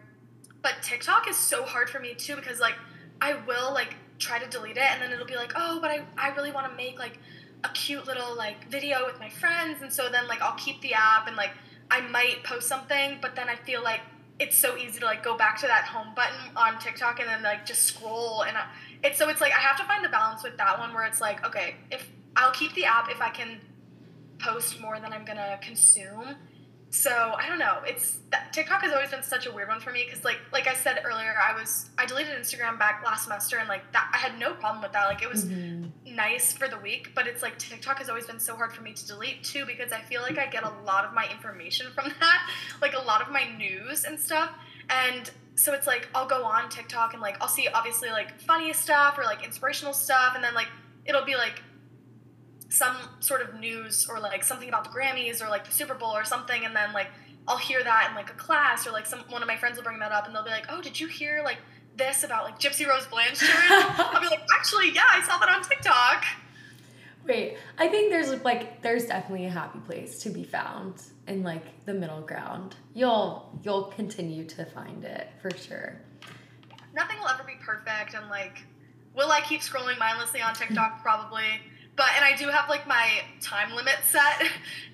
Speaker 2: But TikTok is so hard for me too because like I will like try to delete it and then it'll be like, oh, but I, I really want to make like a cute little like video with my friends and so then like I'll keep the app and like I might post something, but then I feel like it's so easy to like go back to that home button on TikTok and then like just scroll and I, it's so it's like I have to find the balance with that one where it's like okay if I'll keep the app if I can post more than I'm gonna consume. So I don't know. It's that TikTok has always been such a weird one for me because like like I said earlier, I was I deleted Instagram back last semester and like that I had no problem with that. Like it was
Speaker 1: Mhm.
Speaker 2: Nice for the week, but it's like TikTok has always been so hard for me to delete too because I feel like I get a lot of my information from [LAUGHS] that, like a lot of my news and stuff. And so it's like I'll go on TikTok and like I'll see obviously like funny stuff or like inspirational stuff, and then like it'll be like some sort of news or like something about the Grammys or like the Super Bowl or something, and then like I'll hear that in like a class or like some one of my friends will bring that up and they'll be like, "Oh, did you hear like this about like Gypsy Rose Blanchard?" [LAUGHS] I'll be like, "Actually, yeah, I saw that on TikTok."
Speaker 1: Wait, I think there's like there's definitely a happy place to be found in like the middle ground. You'll you'll continue to find it for sure.
Speaker 2: Nothing will ever be perfect and like will I keep scrolling mindlessly on [LAUGHS] TikTok probably. But and I do have like my time limit set. [LAUGHS]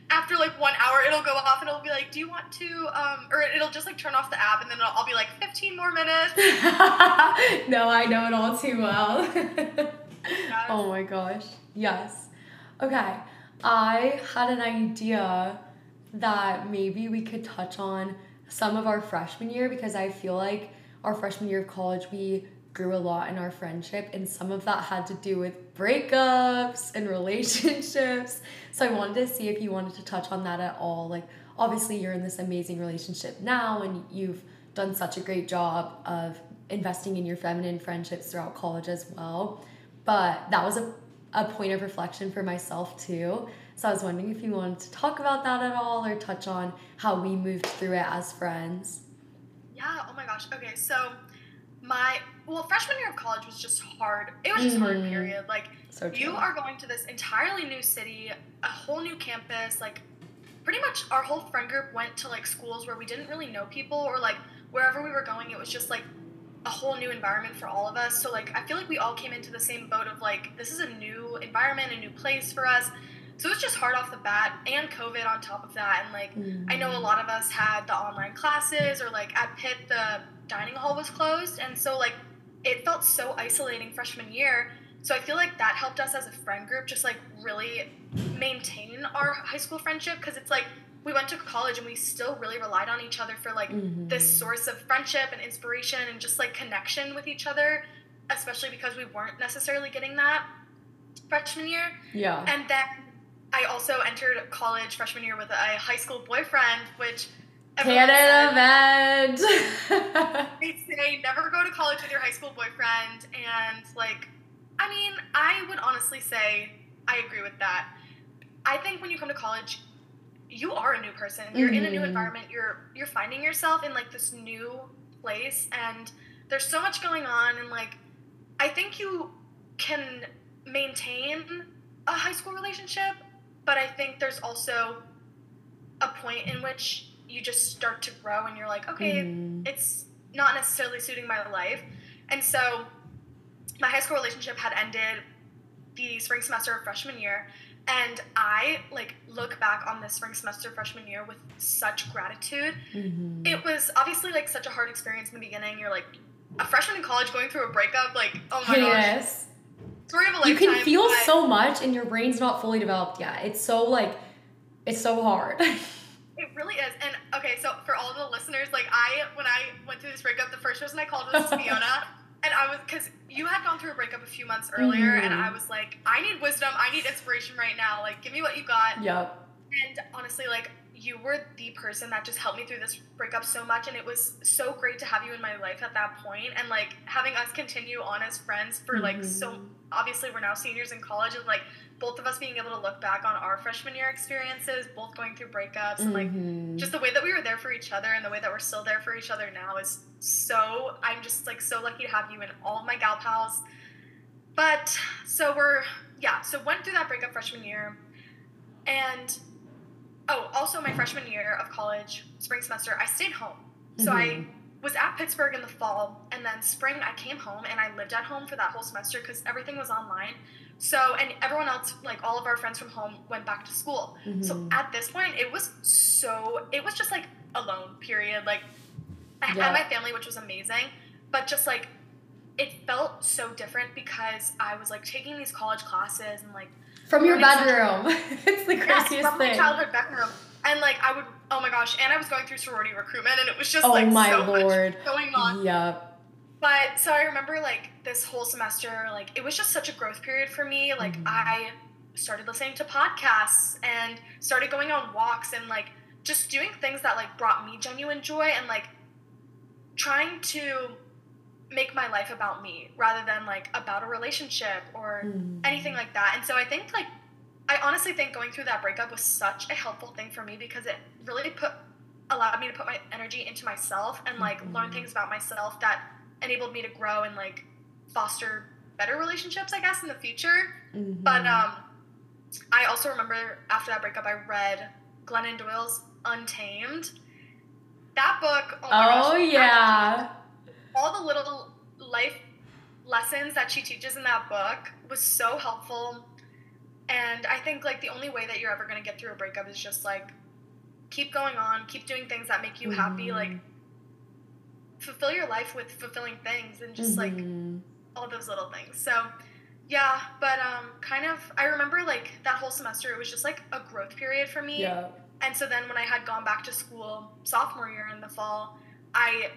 Speaker 2: After like one hour, it'll go off and it'll be like, "Do you want to?" Um, or it'll just like turn off the app, and then I'll be like, "15 more minutes." [LAUGHS]
Speaker 1: no, I know it all too well. [LAUGHS] oh my gosh, yes. Okay, I had an idea that maybe we could touch on some of our freshman year because I feel like our freshman year of college we grew a lot in our friendship and some of that had to do with breakups and [LAUGHS] relationships. So i wanted to see if you wanted to touch on that at all. Like obviously you're in this amazing relationship now and you've done such a great job of investing in your feminine friendships throughout college as well. But that was a, a point of reflection for myself too. So i was wondering if you wanted to talk about that at all or touch on how we moved through it as friends.
Speaker 2: Yeah oh my gosh. Okay so my well freshman year of college was just hard it was just mm-hmm. hard period like so you are going to this entirely new city a whole new campus like pretty much our whole friend group went to like schools where we didn't really know people or like wherever we were going it was just like a whole new environment for all of us so like i feel like we all came into the same boat of like this is a new environment a new place for us so it's just hard off the bat and covid on top of that and like mm-hmm. i know a mm-hmm. lot of us had the online classes or like at pitt the dining hall was closed and so like it felt so isolating freshman year. So i feel like that helped us as a friend group just like really maintain our high school friendship because it's like we went to college and we still really relied on each other for like mm-hmm. this source of friendship and inspiration and just like connection with each other especially because we weren't necessarily getting that freshman year.
Speaker 1: Yeah.
Speaker 2: And then i also entered college freshman year with a high school boyfriend which
Speaker 1: Canon event. [LAUGHS]
Speaker 2: they say never go to college with your high school boyfriend, and like, I mean, I would honestly say I agree with that. I think when you come to college, you are a new person. You're mm-hmm. in a new mm-hmm. environment. You're you're finding yourself in like this new place, and there's so much going on, and like, I think you can maintain a high school relationship, but I think there's also a point in which you just start to grow and you're like, okay, mm. it's not necessarily suiting my life. And so my high school relationship had ended the spring semester of freshman year. And I like look back on the spring semester freshman year with such gratitude. Mm-hmm. It was obviously like such a hard experience in the beginning. You're like a freshman in college going through a breakup, like, oh my yes. gosh. Story of a lifetime.
Speaker 1: You can feel so much and your brain's not fully developed yet. It's so like it's so hard. [LAUGHS]
Speaker 2: It really is. And okay, so for all the listeners, like I, when I went through this breakup, the first person I called was [LAUGHS] Fiona. and I was, because you had gone through a breakup a few months earlier, mm-hmm. and I was like, I need wisdom. I need inspiration right now. Like, give me what you got.
Speaker 1: Yep.
Speaker 2: And honestly, like, you were the person that just helped me through this breakup so much and it was so great to have you in my life at that point and like having us continue on as friends for like mm-hmm. so obviously we're now seniors in college and like both of us being able to look back on our freshman year experiences, both going through breakups, and like mm-hmm. just the way that we were there for each other and the way that we're still there for each other now is so. I'm just like so lucky to have you and all of my gal pals. But so we're yeah, so went through that breakup freshman year, and oh, also my freshman year of college, spring semester, I stayed home. So mm-hmm. I was at Pittsburgh in the fall, and then spring I came home and I lived at home for that whole semester because everything was online. So, and everyone else, like all of our friends from home, went back to school. Mm-hmm. So at this point, it was so, it was just like alone, period. Like, I yeah. had my family, which was amazing, but just like, it felt so different because I was like taking these college classes and like,
Speaker 1: from your bedroom. [LAUGHS] it's the craziest yes,
Speaker 2: from
Speaker 1: thing.
Speaker 2: my childhood bedroom. And like I would, oh my gosh, and I was going through sorority recruitment, and it was just oh like my so lord. much going on.
Speaker 1: Yep.
Speaker 2: But so I remember like this whole semester, like it was just such a growth period for me. Like
Speaker 1: Mhm.
Speaker 2: I started listening to podcasts and started going on walks and like just doing things that like brought me genuine joy and like trying to make my life about me rather than like about a relationship or
Speaker 1: Mm.
Speaker 2: anything like that. And so I think like I honestly think going through that breakup was such a helpful thing for me because it really put allowed me to put my energy into myself and like learn
Speaker 1: Mhm.
Speaker 2: things about myself that enabled me to grow and like foster better relationships I guess in the future.
Speaker 1: Mhm.
Speaker 2: But um I also remember after that breakup I read Glennon Doyle's Untamed. That book, oh,
Speaker 1: oh
Speaker 2: gosh,
Speaker 1: yeah.
Speaker 2: all the little life lessons that she teaches in that book was so helpful and i think like the only way that you're ever going to get through a breakup is just like keep going on keep doing things that make you happy like
Speaker 1: Mhm.
Speaker 2: Fulfill your life with fulfilling things and just like
Speaker 1: Mhm.
Speaker 2: all those little things so yeah but um kind of i remember like that whole semester it was just like a growth period for me
Speaker 1: yeah.
Speaker 2: and so then when I had gone back to school sophomore year in the fall, I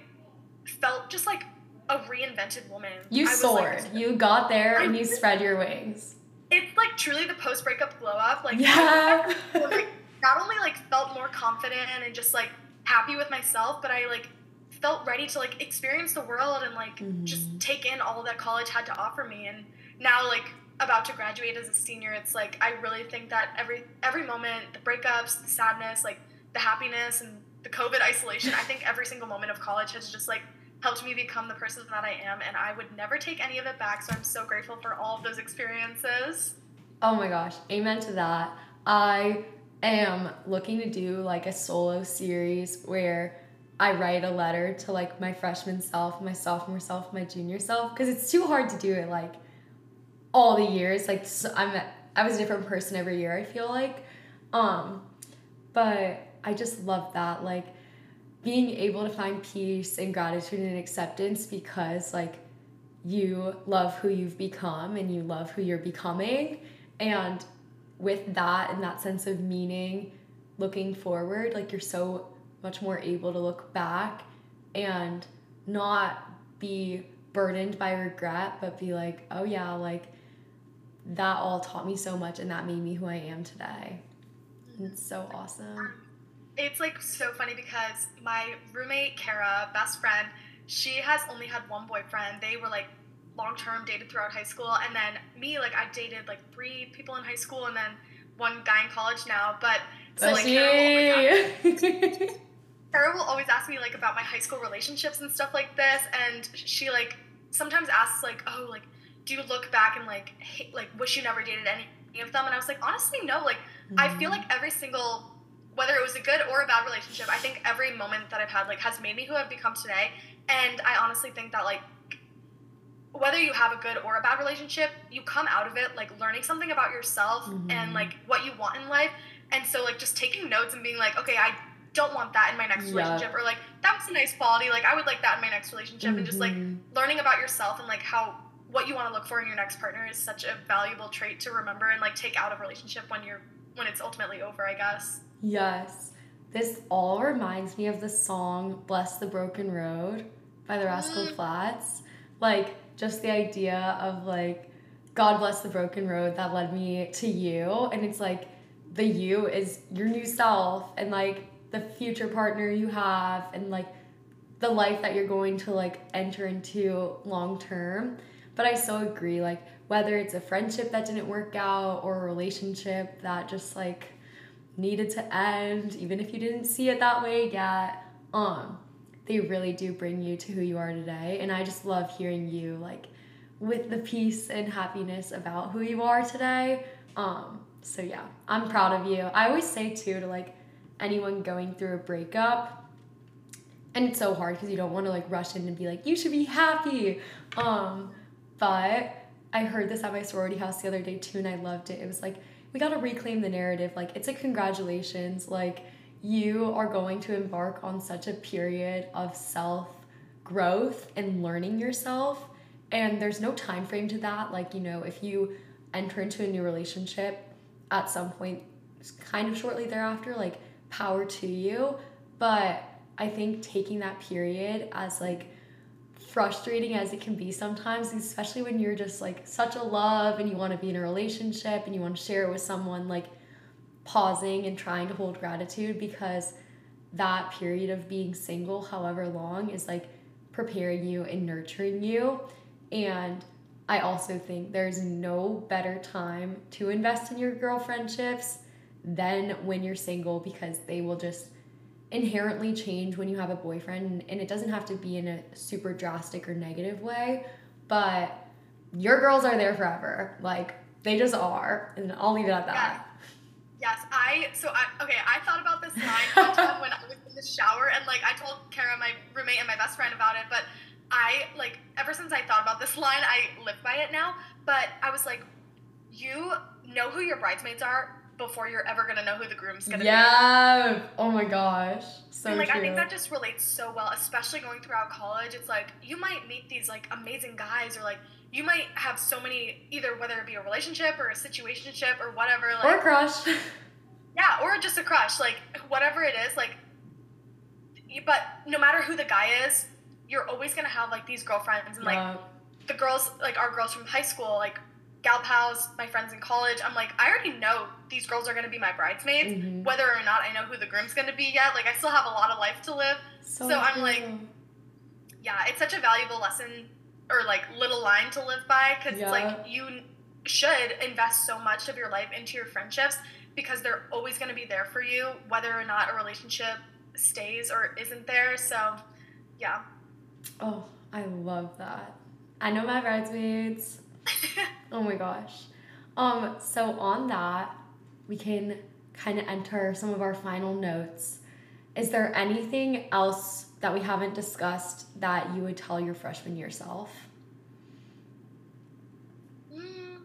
Speaker 2: felt just like a reinvented woman.
Speaker 1: You
Speaker 2: I was,
Speaker 1: soared.
Speaker 2: Like,
Speaker 1: you got there
Speaker 2: I
Speaker 1: and you spread your wings.
Speaker 2: it's like truly the post breakup glow up. Like
Speaker 1: yeah. [LAUGHS]
Speaker 2: I like, not only like felt more confident and just like happy with myself, but I like felt ready to like experience the world and like just
Speaker 1: Mhm.
Speaker 2: take in all that college had to offer me. And now like about to graduate as a senior, it's like I really think that every every moment, the breakups, the sadness, like the happiness and the COVID isolation, I think every single moment of college has just like helped me become the person that I am and I would never take any of it back. So I'm so grateful for all of those experiences.
Speaker 1: Oh my gosh, amen to that. I am looking to do like a solo series where I write a letter to like my freshman self, my sophomore self, my junior self, because it's too hard to do it like all the years. Like so I'm, I was a different person every year. I feel like, um, but I just love that like being able to find peace and gratitude and acceptance because like you love who you've become and you love who you're becoming and with that and that sense of meaning looking forward like you're so much more able to look back and not be burdened by regret but be like oh yeah like that all taught me so much and that made me who i am today. And it's so awesome.
Speaker 2: It's like so funny because my roommate Kara, best friend, she has only had one boyfriend. They were like long term dated throughout high school, and then me, like I dated like three people in high school, and then one guy in college now. But so like Kara oh will, [LAUGHS] Kara will always ask me like about my high school relationships and stuff like this, and she like sometimes asks like, oh, like do you look back and like hate, like wish you never dated any of them? And I was like, honestly, no. Like I feel like every single whether it was a good or a bad relationship, I think every moment that I've had like has made me who I've become today. And I honestly think that like whether you have a good or a bad relationship, you come out of it like learning something about yourself
Speaker 1: Mhm.
Speaker 2: and like what you want in life. And so like just taking notes and being like, okay, I don't want that in my next
Speaker 1: Yeah.
Speaker 2: relationship or like that was a nice quality, like I would like that in my next relationship and just like
Speaker 1: Mhm.
Speaker 2: learning about yourself and like how what you want to look for in your next partner is such a valuable trait to remember and like take out of a relationship when you're when it's ultimately over, I guess.
Speaker 1: Yes. This all reminds me of the song Bless the Broken Road by the Rascal
Speaker 2: Mm.
Speaker 1: Flatts. Like, just the idea of like, God bless the broken road that led me to you. And it's like, the you is your new self and like the future partner you have and like the life that you're going to like enter into long term. But I so agree, like, whether it's a friendship that didn't work out or a relationship that just like needed to end, even if you didn't see it that way yet, um, they really do bring you to who you are today. And I just love hearing you like with the peace and happiness about who you are today. Um, so yeah, I'm proud of you. I always say too to like anyone going through a breakup, and it's so hard because you don't want to like rush in and be like, you should be happy. Um, but I heard this at my sorority house the other day too, and I loved it. It was like, we got to reclaim the narrative. Like, it's a congratulations. Like, you are going to embark on such a period of self growth and learning yourself. And there's no time frame to that. Like, you know, if you enter into a new relationship at some point, kind of shortly thereafter, like, power to you. But I think taking that period as like frustrating as it can be sometimes, especially when you're just like such a love and you want to be in a relationship and you want to share it with someone, like pausing and trying to hold gratitude because that period of being single, however long, is like preparing you and nurturing you. And I also think there's no better time to invest in your girl friendships than when you're single because they will just inherently change when you have a boyfriend and it doesn't have to be in a super drastic or negative way but your girls are there forever. Like they just are and i'll leave it at that.
Speaker 2: Yes, yes i so i okay i thought about this line [LAUGHS] when i was in the shower and like i told kara my roommate and my best friend about it but i like ever since i thought about this line i live by it now but i was like you know who your bridesmaids are before you're ever gonna know who the groom's gonna
Speaker 1: yeah. be. Yeah. Oh my gosh. So
Speaker 2: and, like. I think that just relates so well, especially going throughout college. It's like you might meet these like amazing guys or like you might have so many either whether it be a relationship or a situationship or whatever like
Speaker 1: Or a crush. [LAUGHS]
Speaker 2: Yeah, or just a crush, like whatever it is, like but no matter who the guy is, you're always gonna have like these girlfriends and like yeah. the girls like our girls from high school, like gal pals, my friends in college, I'm like, I already know these girls are gonna be my bridesmaids, mm-hmm. whether or not I know who the groom's gonna be yet. Like, I still have a lot of life to live. So, so I'm like, yeah, it's such a valuable lesson or like little line to live by because yeah. it's like you should invest so much of your life into your friendships because they're always gonna be there for you, whether or not a relationship stays or isn't there. So, yeah.
Speaker 1: Oh, I love that. I know my bridesmaids. [LAUGHS] oh my gosh. Um, so on that, we can kind of enter some of our final notes. Is there anything else that we haven't discussed that you would tell your freshman yourself?
Speaker 2: Mm,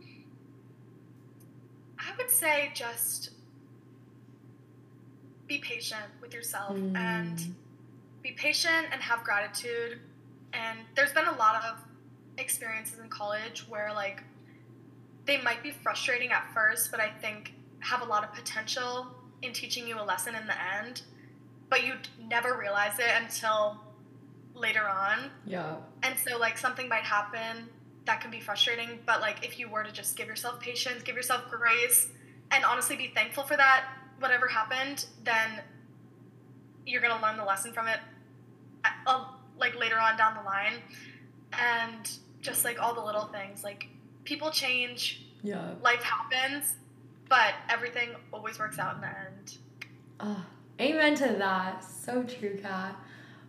Speaker 2: I would say just be patient with yourself mm. and be patient and have gratitude. And there's been a lot of experiences in college where like they might be frustrating at first, but I think have a lot of potential in teaching you a lesson in the end, but you never realize it until later on.
Speaker 1: Yeah.
Speaker 2: And so like something might happen that can be frustrating, but like if you were to just give yourself patience, give yourself grace, and honestly be thankful for that whatever happened, then you're gonna learn the lesson from it, uh, like later on down the line, and just like all the little things. Like people change.
Speaker 1: Yeah.
Speaker 2: Life happens, but everything always works out in the end.
Speaker 1: Oh, amen to that. So true, Kat.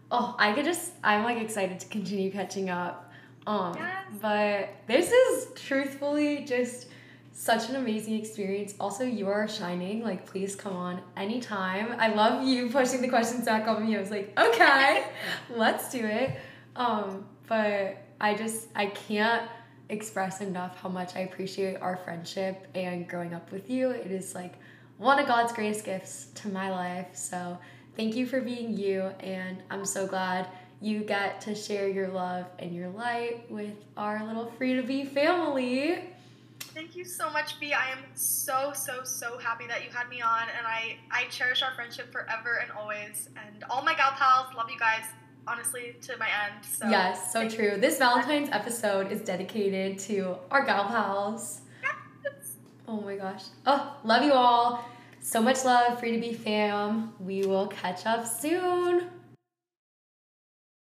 Speaker 1: Oh, I could just I'm like excited to continue catching up. Um yes. but this is truthfully just such an amazing experience. Also, you are shining. Like, please come on anytime. I love you [LAUGHS] pushing the questions back on me. I was like, okay, [LAUGHS] let's do it. Um, but I just I can't express enough how much I appreciate our friendship and growing up with you. It is like one of God's greatest gifts to my life. So thank you for being you, and I'm so glad you get to share your love and your light with our little free to be family.
Speaker 2: Thank you so much, B. I am so, so, so happy that you had me on, and I, I cherish our friendship forever and always. And all my gal pals, love you guys honestly to my end. So
Speaker 1: yes, so true. You. This Valentine's episode is dedicated to our gal pals. Yes. Oh my gosh. Oh, love you all. So much love, free to be fam. We will catch up soon.